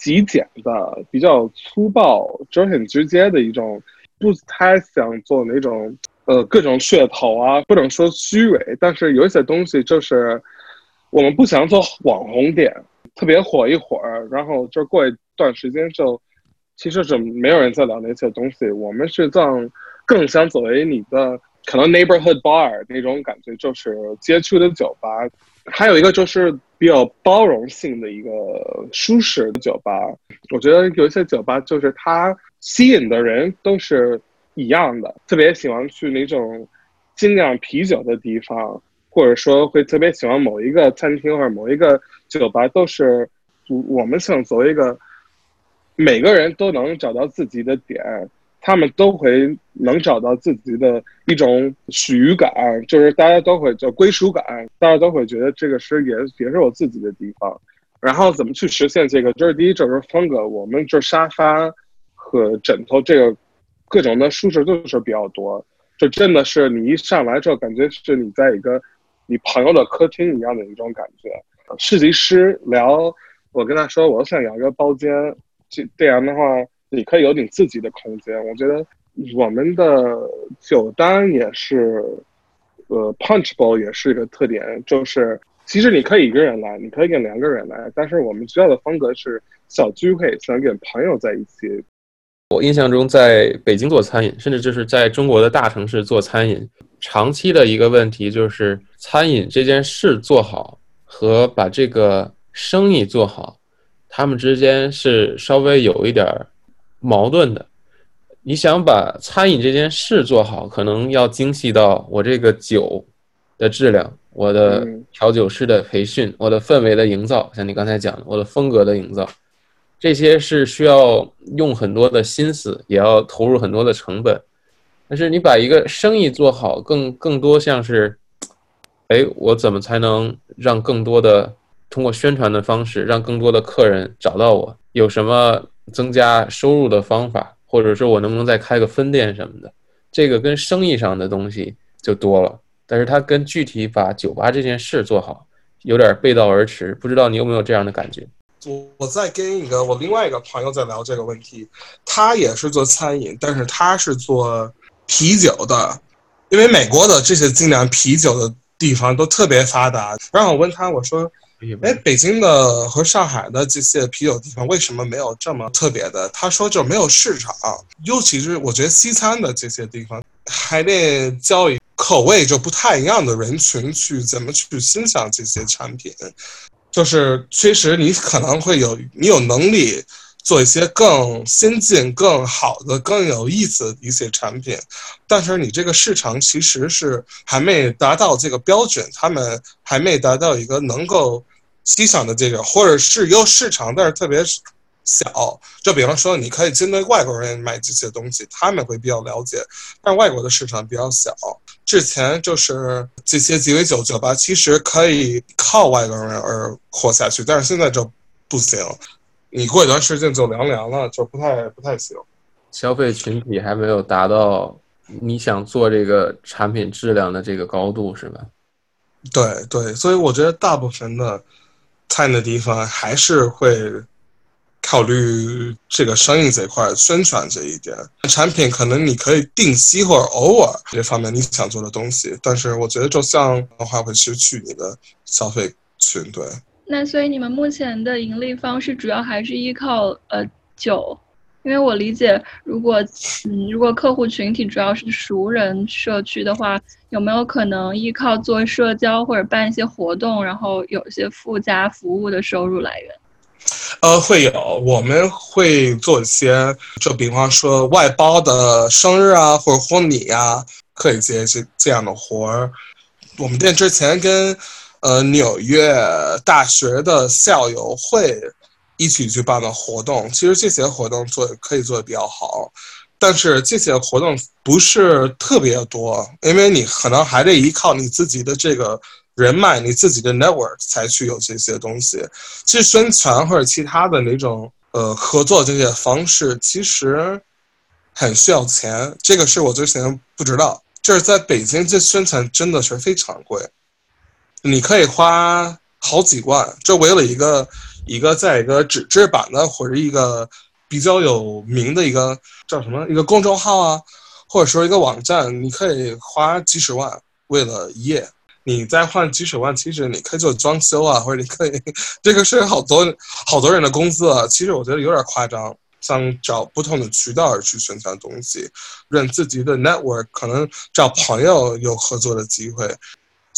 极简的，比较粗暴，就是很直接的一种，不太想做那种呃各种噱头啊，不能说虚伪，但是有一些东西就是我们不想做网红店，特别火一会儿，然后就过一段时间就。其实是没有人在聊那些东西，我们是这样，更想作为你的可能 neighborhood bar 那种感觉，就是街区的酒吧。还有一个就是比较包容性的一个舒适的酒吧。我觉得有一些酒吧就是它吸引的人都是一样的，特别喜欢去那种精酿啤酒的地方，或者说会特别喜欢某一个餐厅或者某一个酒吧，都是我们想作为一个。每个人都能找到自己的点，他们都会能找到自己的一种属于感，就是大家都会叫归属感，大家都会觉得这个是也也是我自己的地方。然后怎么去实现这个？就是第一，就是风格，我们这沙发和枕头这个各种的舒适度是比较多，就真的是你一上来之后，感觉是你在一个你朋友的客厅一样的一种感觉。设计师聊，我跟他说，我想要一个包间。这这样的话，你可以有你自己的空间。我觉得我们的酒单也是，呃，punchable 也是一个特点，就是其实你可以一个人来，你可以跟两个人来，但是我们学校的风格是小聚会，想跟朋友在一起。我印象中，在北京做餐饮，甚至就是在中国的大城市做餐饮，长期的一个问题就是餐饮这件事做好和把这个生意做好。他们之间是稍微有一点矛盾的。你想把餐饮这件事做好，可能要精细到我这个酒的质量、我的调酒师的培训、我的氛围的营造，像你刚才讲的，我的风格的营造，这些是需要用很多的心思，也要投入很多的成本。但是你把一个生意做好，更更多像是，哎，我怎么才能让更多的通过宣传的方式，让更多的客人找到我？有什么增加收入的方法，或者说我能不能再开个分店什么的？这个跟生意上的东西就多了，但是它跟具体把酒吧这件事做好有点背道而驰。不知道你有没有这样的感觉？我我在跟一个我另外一个朋友在聊这个问题，他也是做餐饮，但是他是做啤酒的，因为美国的这些精酿啤酒的地方都特别发达。然后我问他，我说：“哎，北京的和上海的这些啤酒地方为什么没有这么特别的？”他说：“就没有市场，尤其是我觉得西餐的这些地方，还得教育口味就不太一样的人群去怎么去欣赏这些产品。”就是确实你可能会有你有能力做一些更先进、更好的、更有意思的一些产品，但是你这个市场其实是还没达到这个标准，他们还没达到一个能够欣赏的这个，或者是有市场，但是特别小。就比方说，你可以针对外国人买这些东西，他们会比较了解，但外国的市场比较小。之前就是这些鸡尾酒酒吧，其实可以靠外国人而活下去，但是现在就不行。你过一段时间就凉凉了，就不太不太行。消费群体还没有达到你想做这个产品质量的这个高度，是吧？对对，所以我觉得大部分的菜的地方还是会。考虑这个生意这块宣传这一点，产品可能你可以定期或者偶尔这方面你想做的东西，但是我觉得就像的话会失去你的消费群。对。那所以你们目前的盈利方式主要还是依靠呃酒，因为我理解，如果嗯如果客户群体主要是熟人社区的话，有没有可能依靠做社交或者办一些活动，然后有一些附加服务的收入来源？呃，会有，我们会做一些，就比方说外包的生日啊，或者婚礼呀，可以接这这样的活儿。我们店之前跟呃纽约大学的校友会一起去办的活动，其实这些活动做可以做的比较好，但是这些活动不是特别多，因为你可能还得依靠你自己的这个。人脉，你自己的 network 才去有这些东西。其实宣传或者其他的那种呃合作这些方式，其实很需要钱。这个是我之前不知道，就是在北京这宣传真的是非常贵。你可以花好几万，就为了一个一个在一个纸质版的或者一个比较有名的一个叫什么一个公众号啊，或者说一个网站，你可以花几十万为了一页。你再换几十万，其实你可以做装修啊，或者你可以，这个是好多好多人的工资啊。其实我觉得有点夸张，想找不同的渠道而去宣传东西，让自己的 network 可能找朋友有合作的机会，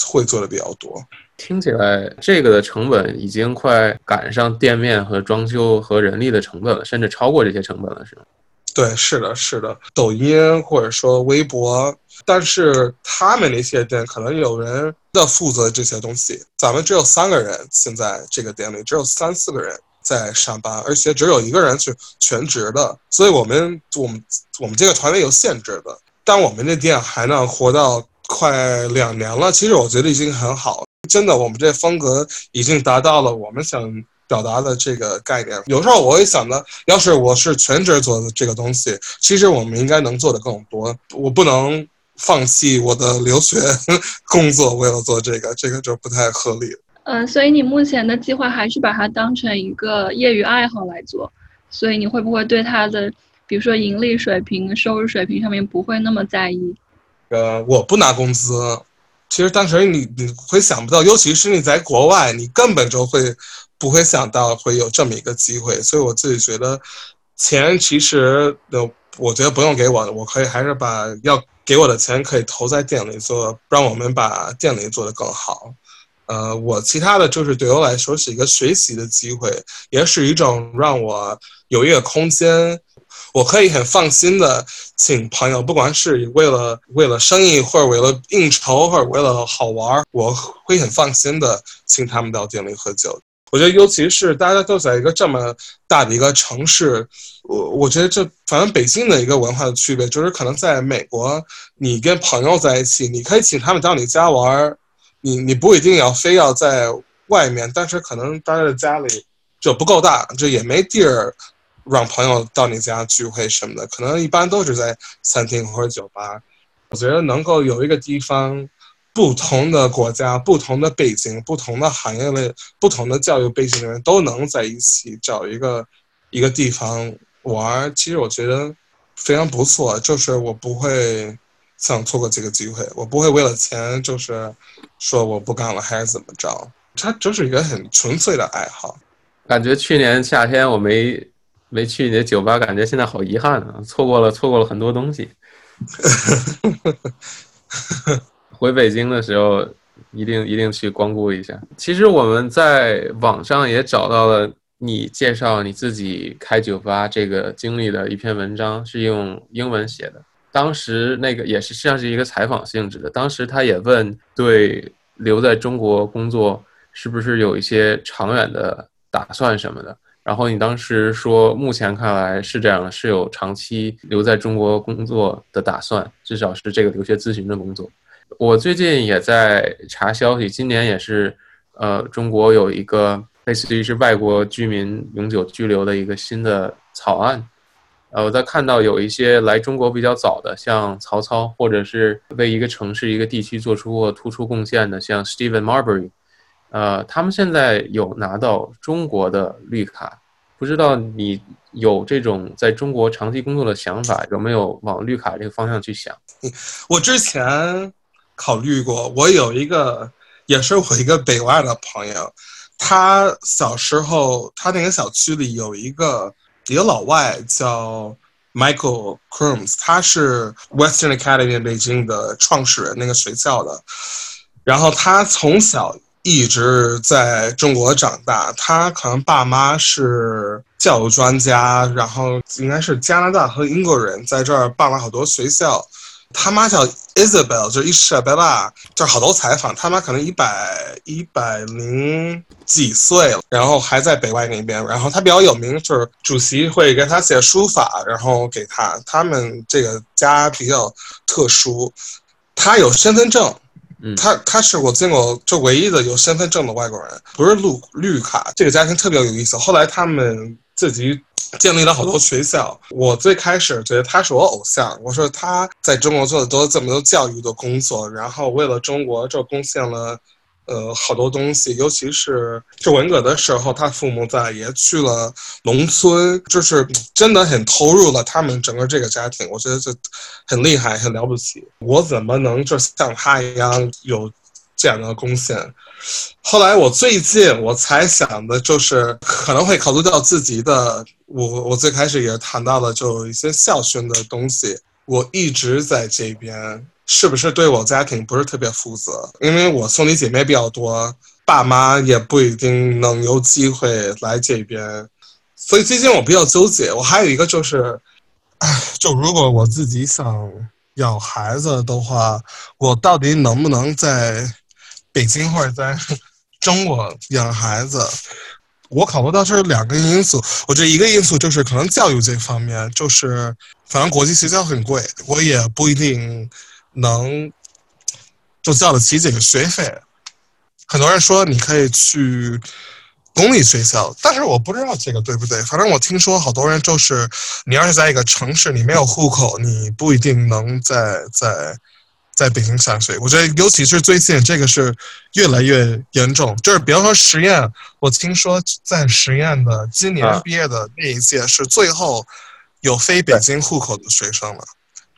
会做的比较多。听起来这个的成本已经快赶上店面和装修和人力的成本了，甚至超过这些成本了，是吗？对，是的，是的，抖音或者说微博，但是他们那些店可能有人在负责这些东西，咱们只有三个人，现在这个店里只有三四个人在上班，而且只有一个人是全职的，所以我们我们我们这个团队有限制的，但我们这店还能活到快两年了，其实我觉得已经很好，真的，我们这风格已经达到了我们想。表达的这个概念，有时候我会想的，要是我是全职做的这个东西，其实我们应该能做的更多。我不能放弃我的留学工作，为了做这个，这个就不太合理。嗯，所以你目前的计划还是把它当成一个业余爱好来做，所以你会不会对它的，比如说盈利水平、收入水平上面不会那么在意？呃，我不拿工资，其实当时你你会想不到，尤其是你在国外，你根本就会。不会想到会有这么一个机会，所以我自己觉得，钱其实的，我觉得不用给我，我可以还是把要给我的钱可以投在店里做，让我们把店里做得更好。呃，我其他的就是对我来说是一个学习的机会，也是一种让我有一个空间，我可以很放心的请朋友，不管是为了为了生意，或者为了应酬，或者为了好玩，我会很放心的请他们到店里喝酒。我觉得，尤其是大家都在一个这么大的一个城市，我我觉得这反正北京的一个文化的区别，就是可能在美国，你跟朋友在一起，你可以请他们到你家玩儿，你你不一定要非要在外面，但是可能大家的家里就不够大，就也没地儿让朋友到你家聚会什么的，可能一般都是在餐厅或者酒吧。我觉得能够有一个地方。不同的国家、不同的背景、不同的行业类、不同的教育背景的人都能在一起找一个一个地方玩，其实我觉得非常不错。就是我不会想错过这个机会，我不会为了钱就是说我不干了还是怎么着。它就是一个很纯粹的爱好。感觉去年夏天我没没去你的酒吧，感觉现在好遗憾啊，错过了错过了很多东西。回北京的时候，一定一定去光顾一下。其实我们在网上也找到了你介绍你自己开酒吧这个经历的一篇文章，是用英文写的。当时那个也是实际上是一个采访性质的。当时他也问对留在中国工作是不是有一些长远的打算什么的。然后你当时说，目前看来是这样，是有长期留在中国工作的打算，至少是这个留学咨询的工作。我最近也在查消息，今年也是，呃，中国有一个类似于是外国居民永久居留的一个新的草案，呃，我在看到有一些来中国比较早的，像曹操，或者是为一个城市、一个地区做出过突出贡献的，像 Stephen Marbury，呃，他们现在有拿到中国的绿卡，不知道你有这种在中国长期工作的想法，有没有往绿卡这个方向去想？我之前。考虑过，我有一个，也是我一个北外的朋友，他小时候，他那个小区里有一个一个老外叫 Michael Crooms，他是 Western Academy 北京的创始人，那个学校的，然后他从小一直在中国长大，他可能爸妈是教育专家，然后应该是加拿大和英国人在这儿办了好多学校。他妈叫 Isabel，就是伊莎贝拉，就是好多采访。他妈可能一百一百零几岁了，然后还在北外那边。然后他比较有名，就是主席会给他写书法，然后给他。他们这个家比较特殊，他有身份证，他他是我见过就唯一的有身份证的外国人，不是绿绿卡。这个家庭特别有意思。后来他们自己。建立了好多学校。我最开始觉得他是我偶像。我说他在中国做的多这么多教育的工作，然后为了中国就贡献了，呃，好多东西。尤其是就文革的时候，他父母在也去了农村，就是真的很投入了他们整个这个家庭。我觉得这很厉害，很了不起。我怎么能就像他一样有这样的贡献？后来我最近我才想的就是可能会考虑到自己的。我我最开始也谈到了，就一些孝顺的东西。我一直在这边，是不是对我家庭不是特别负责？因为我兄弟姐妹比较多，爸妈也不一定能有机会来这边，所以最近我比较纠结。我还有一个就是，就如果我自己想养孩子的话，我到底能不能在北京或者在中国养孩子？我考虑到是两个因素，我觉得一个因素就是可能教育这方面，就是反正国际学校很贵，我也不一定能就交得起这个学费。很多人说你可以去公立学校，但是我不知道这个对不对。反正我听说好多人就是，你要是在一个城市，你没有户口，你不一定能在在。在北京上学，我觉得尤其是最近这个是越来越严重。就是比方说实验，我听说在实验的今年毕业的那一届是最后有非北京户口的学生了，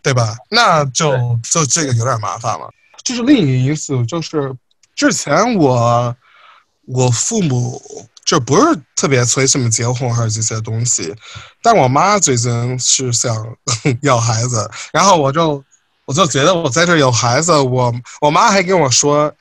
对吧？那就就这个有点麻烦了。就是另一个因素，就是之前我我父母就不是特别催什么结婚还是这些东西，但我妈最近是想 要孩子，然后我就。我就觉得我在这有孩子，我我妈还跟我说，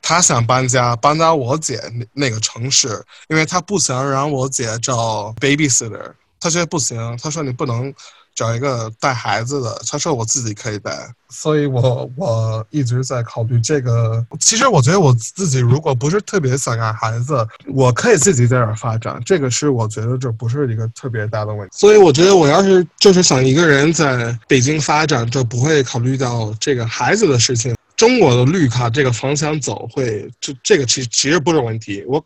她想搬家，搬到我姐那那个城市，因为她不想让我姐找 babysitter，她觉得不行，她说你不能找一个带孩子的，他说我自己可以带，所以我我一直在考虑这个。其实我觉得我自己如果不是特别想要孩子，我可以自己在这儿发展，这个是我觉得这不是一个特别大的问题。所以我觉得我要是就是想一个人在北京发展，就不会考虑到这个孩子的事情。中国的绿卡这个方向走会，这这个其实其实不是问题。我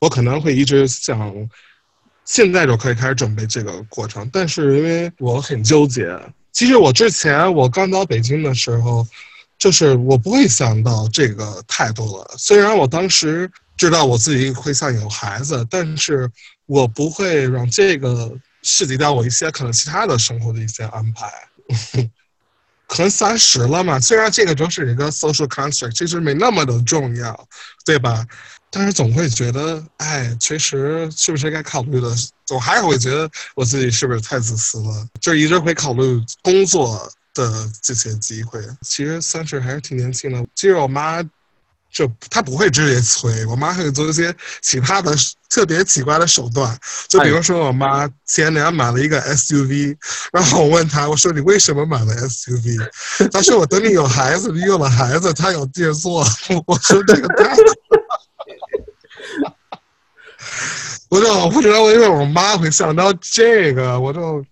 我可能会一直想。现在就可以开始准备这个过程，但是因为我很纠结。其实我之前我刚到北京的时候，就是我不会想到这个太多了。虽然我当时知道我自己会想有孩子，但是我不会让这个涉及到我一些可能其他的生活的一些安排。可能三十了嘛，虽然这个就是一个 social construct，其实没那么的重要，对吧？但是总会觉得，哎，其实是不是该考虑的？总还是会觉得我自己是不是太自私了？就一直会考虑工作的这些机会。其实三十还是挺年轻的。其实我妈就她不会直接催，我妈会做一些其他的特别奇怪的手段。就比如说，我妈前年买了一个 SUV，然后我问她，我说你为什么买了 SUV？她说我等你有孩子，你有了孩子，她有地坐。我说这个太。我就不知道为什么我妈会想到这个，我就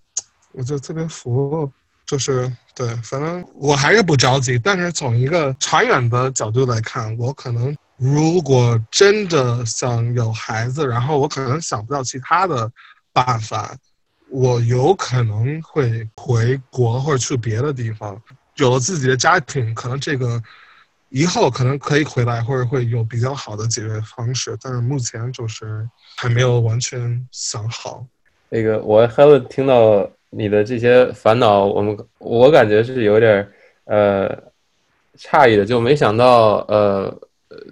我就特别服，就是对，反正我还是不着急。但是从一个长远的角度来看，我可能如果真的想有孩子，然后我可能想不到其他的办法，我有可能会回国或者去别的地方，有了自己的家庭，可能这个。以后可能可以回来，或者会有比较好的解决方式，但是目前就是还没有完全想好。那个，我还有听到你的这些烦恼，我们我感觉是有点呃诧异的，就没想到呃，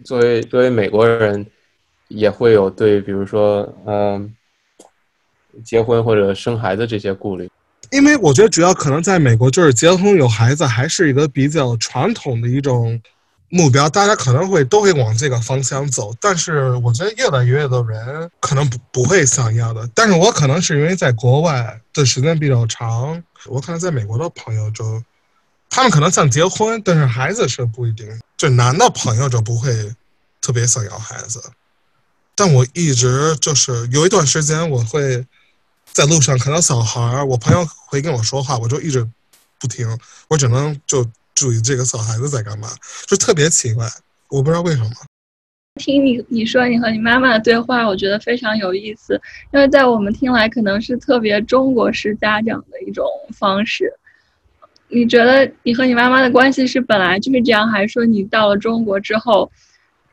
作为作为美国人也会有对，比如说嗯结婚或者生孩子这些顾虑。因为我觉得主要可能在美国，就是结婚有孩子还是一个比较传统的一种。目标，大家可能会都会往这个方向走，但是我觉得越来越多人可能不不会想要的。但是我可能是因为在国外的时间比较长，我可能在美国的朋友就，他们可能想结婚，但是孩子是不一定。就男的朋友就不会特别想要孩子，但我一直就是有一段时间，我会在路上看到小孩，我朋友会跟我说话，我就一直不听，我只能就。注意这个小孩子在干嘛，就特别奇怪，我不知道为什么。听你你说你和你妈妈的对话，我觉得非常有意思，因为在我们听来可能是特别中国式家长的一种方式。你觉得你和你妈妈的关系是本来就是这样，还是说你到了中国之后，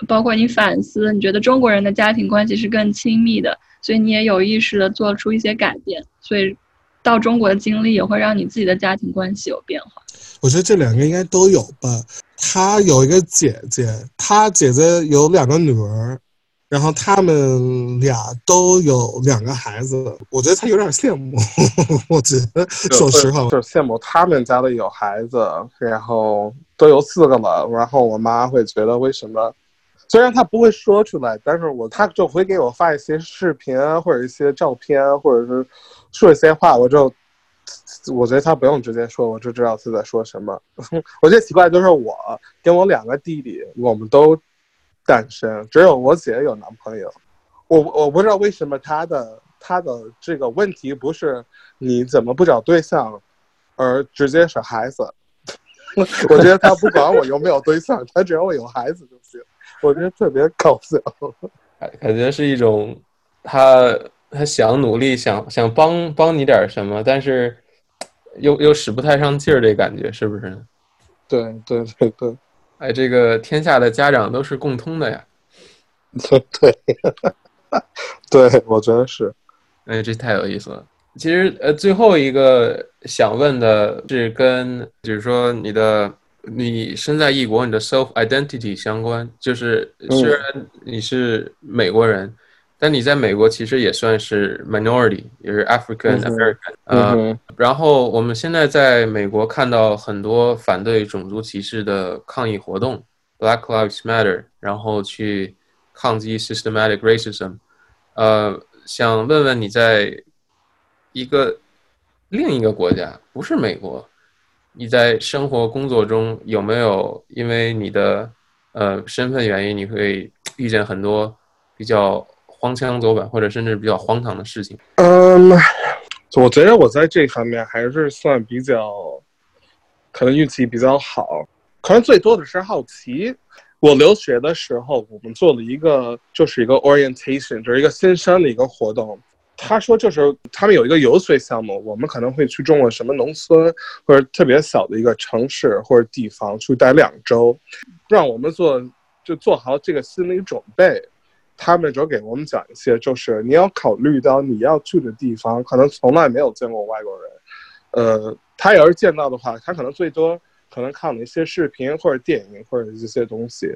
包括你反思，你觉得中国人的家庭关系是更亲密的，所以你也有意识的做出一些改变，所以到中国的经历也会让你自己的家庭关系有变化。我觉得这两个应该都有吧。他有一个姐姐，他姐姐有两个女儿，然后他们俩都有两个孩子。我觉得他有点羡慕。我觉得，说实话，就是羡慕他们家的有孩子，然后都有四个了。然后我妈会觉得，为什么？虽然他不会说出来，但是我他就会给我发一些视频或者一些照片，或者是说一些话，我就。我觉得他不用直接说，我就知道他在说什么。我觉得奇怪就是我跟我两个弟弟，我们都单身，只有我姐有男朋友。我我不知道为什么他的他的这个问题不是你怎么不找对象，而直接是孩子。我觉得他不管我有没有对象，他只要我有孩子就行。我觉得特别搞笑，感觉是一种他他想努力想想帮帮你点什么，但是。又又使不太上劲儿，这感觉是不是？对对对对，哎，这个天下的家长都是共通的呀。对 对，对我觉得是。哎，这太有意思了。其实呃，最后一个想问的是跟，就是说你的你身在异国，你的 self identity 相关，就是虽然你是美国人。但你在美国其实也算是 minority，也是 African American，呃，然后我们现在在美国看到很多反对种族歧视的抗议活动，Black Lives Matter，然后去抗击 systematic racism，呃，想问问你在一个另一个国家，不是美国，你在生活工作中有没有因为你的呃身份原因，你会遇见很多比较荒腔走板或者甚至比较荒唐的事情？嗯，我觉得我在这方面还是算比较，可能运气比较好，可能最多的是好奇。我留学的时候，我们做了一个，就是一个 orientation，就是一个新生的一个活动。他说，就是他们有一个游水项目，我们可能会去中国什么农村或者特别小的一个城市或者地方去待两周，让我们做就做好这个心理准备。他们就给我们讲一些，就是你要考虑到你要去的地方，可能从来没有见过外国人。呃，他要是见到的话，他可能最多。可能看了一些视频或者电影或者这些东西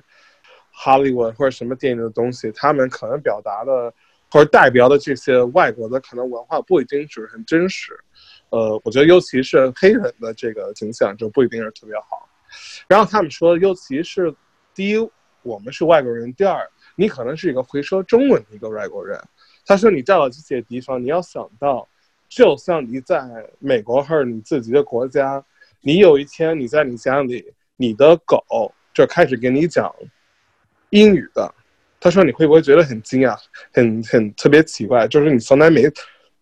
，Hollywood 或者什么电影的东西，他们可能表达的或者代表的这些外国的可能文化不一定是很真实。呃，我觉得尤其是黑人的这个形象就不一定是特别好。然后他们说，尤其是第一，我们是外国人；第二，你可能是一个会说中文的一个外国人。他说，你到了这些地方，你要想到，就像你在美国或者你自己的国家。你有一天你在你家里，你的狗就开始跟你讲英语的，他说你会不会觉得很惊讶，很很特别奇怪，就是你从来没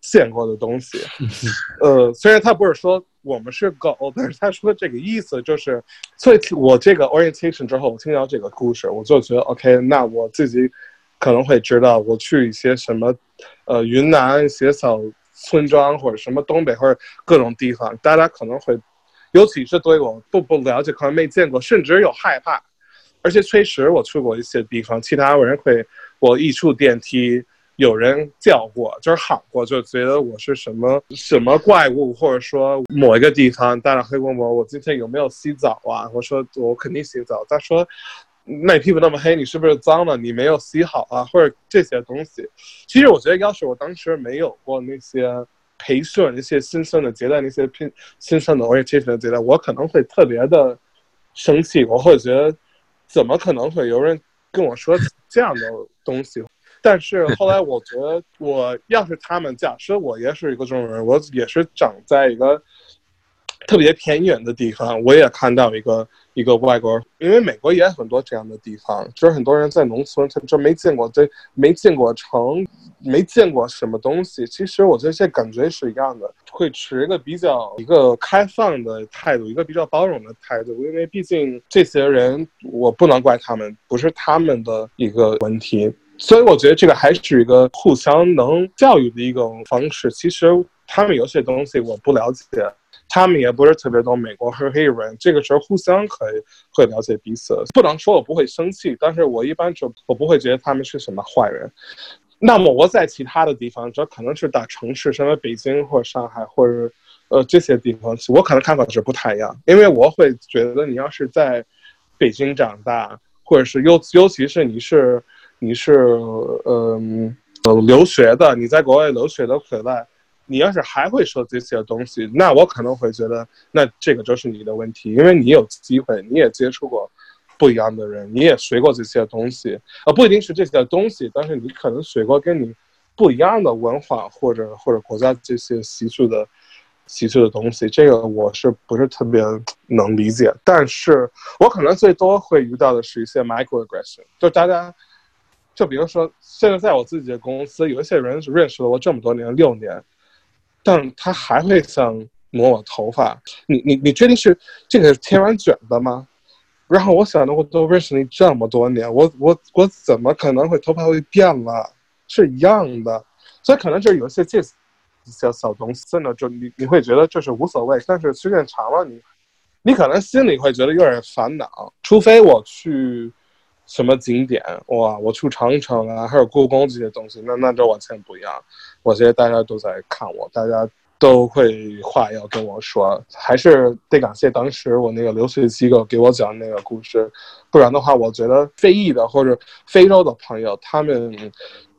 见过的东西。呃，虽然他不是说我们是狗，但是他说的这个意思就是，所以我这个 orientation 之后，我听到这个故事，我就觉得 OK，那我自己可能会知道，我去一些什么，呃，云南一些小村庄或者什么东北或者各种地方，大家可能会。尤其是对我不不了解，可能没见过，甚至有害怕。而且确实我去过一些地方，其他人会我一出电梯，有人叫过，就是喊过，就觉得我是什么什么怪物，或者说某一个地方，大家会问我我今天有没有洗澡啊？我说我肯定洗澡。他说那你皮肤那么黑，你是不是脏了？你没有洗好啊？或者这些东西。其实我觉得，要是我当时没有过那些。培训那些新生的阶段，那些新新生的 orientation 的阶段，我可能会特别的生气，我会觉得怎么可能会有人跟我说这样的东西？但是后来我觉得，我要是他们，假设我也是一个中国人，我也是长在一个。特别偏远的地方，我也看到一个一个外国人，因为美国也很多这样的地方，就是很多人在农村，他就没见过这，没见过城，没见过什么东西。其实我觉得这感觉是一样的，会持一个比较一个开放的态度，一个比较包容的态度，因为毕竟这些人，我不能怪他们，不是他们的一个问题。所以我觉得这个还是一个互相能教育的一种方式。其实他们有些东西我不了解。他们也不是特别懂美国和黑人，这个时候互相可以会了解彼此。不能说我不会生气，但是我一般就我不会觉得他们是什么坏人。那么我在其他的地方，这可能是大城市，什么北京或者上海或者呃这些地方，我可能看法是不太一样。因为我会觉得，你要是在北京长大，或者是尤尤其是你是你是嗯呃留学的，你在国外留学的回来。你要是还会说这些东西，那我可能会觉得，那这个就是你的问题，因为你有机会，你也接触过不一样的人，你也学过这些东西，呃，不一定是这些东西，但是你可能学过跟你不一样的文化或者或者国家这些习俗的习俗的东西，这个我是不是特别能理解？但是我可能最多会遇到的是一些 microaggression，就大家，就比如说现在在我自己的公司，有一些人是认识了我这么多年，六年。但他还会想摸我头发，你你你确定是这个是天然卷的吗？然后我想的，我都认识你这么多年，我我我怎么可能会头发会变了？是一样的，所以可能就是有些这些小东西呢，就你你会觉得就是无所谓，但是时间长了，你你可能心里会觉得有点烦恼。除非我去什么景点哇，我去长城啊，还有故宫这些东西，那那就完全不一样。我觉得大家都在看我，大家都会话要跟我说，还是得感谢当时我那个留学机构给我讲那个故事，不然的话，我觉得非裔的或者非洲的朋友，他们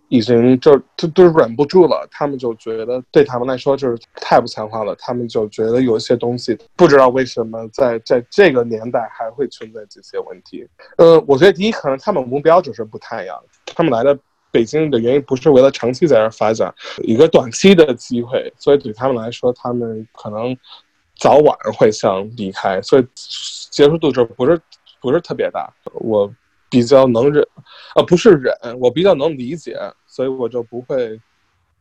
已经就就都忍不住了，他们就觉得对他们来说就是太不像话了，他们就觉得有一些东西不知道为什么在在这个年代还会存在这些问题。呃，我觉得第一可能他们目标就是不太一样，他们来的。北京的原因不是为了长期在这发展，一个短期的机会，所以对他们来说，他们可能早晚会想离开，所以接受度就不是不是特别大。我比较能忍，呃，不是忍，我比较能理解，所以我就不会，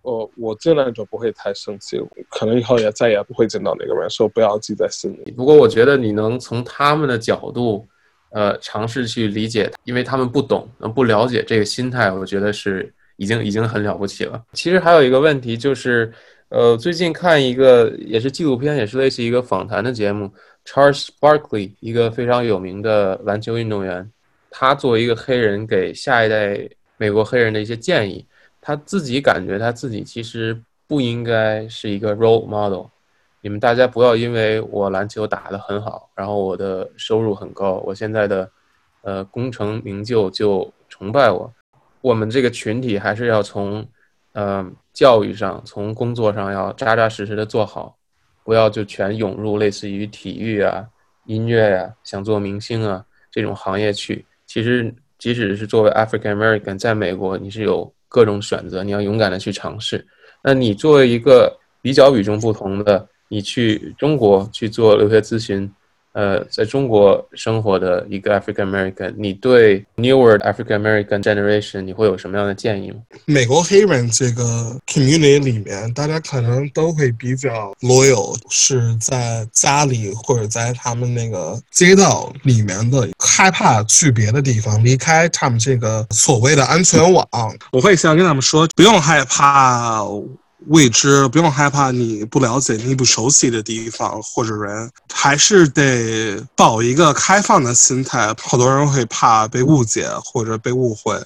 我我尽量就不会太生气，可能以后也再也不会见到那个人，说不要记在心里。不过我觉得你能从他们的角度。呃，尝试去理解，因为他们不懂，不了解这个心态，我觉得是已经已经很了不起了。其实还有一个问题就是，呃，最近看一个也是纪录片，也是类似一个访谈的节目，Charles Barkley，一个非常有名的篮球运动员，他作为一个黑人，给下一代美国黑人的一些建议，他自己感觉他自己其实不应该是一个 role model。你们大家不要因为我篮球打得很好，然后我的收入很高，我现在的呃功成名就就崇拜我。我们这个群体还是要从呃教育上，从工作上要扎扎实实的做好，不要就全涌入类似于体育啊、音乐呀、想做明星啊这种行业去。其实，即使是作为 African American，在美国你是有各种选择，你要勇敢的去尝试。那你作为一个比较与众不同的。你去中国去做留学咨询，呃，在中国生活的一个 African American，你对 newer African American generation 你会有什么样的建议吗？美国黑人这个 community 里面，大家可能都会比较 loyal，是在家里或者在他们那个街道里面的，害怕去别的地方，离开他们这个所谓的安全网。我会想跟他们说，不用害怕。未知，不用害怕你不了解、你不熟悉的地方或者人，还是得保一个开放的心态。好多人会怕被误解或者被误会，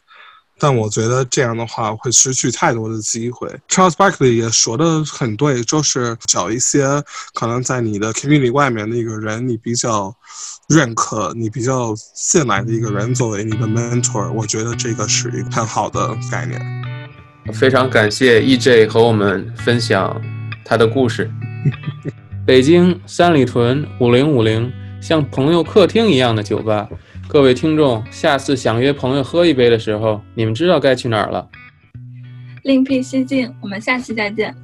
但我觉得这样的话会失去太多的机会。Charles Barkley 也说的很对，就是找一些可能在你的 community 外面的一个人，你比较认可、你比较信赖的一个人作为你的 mentor，我觉得这个是一个很好的概念。非常感谢 EJ 和我们分享他的故事。北京三里屯五零五零，像朋友客厅一样的酒吧。各位听众，下次想约朋友喝一杯的时候，你们知道该去哪儿了。另辟蹊径，我们下期再见。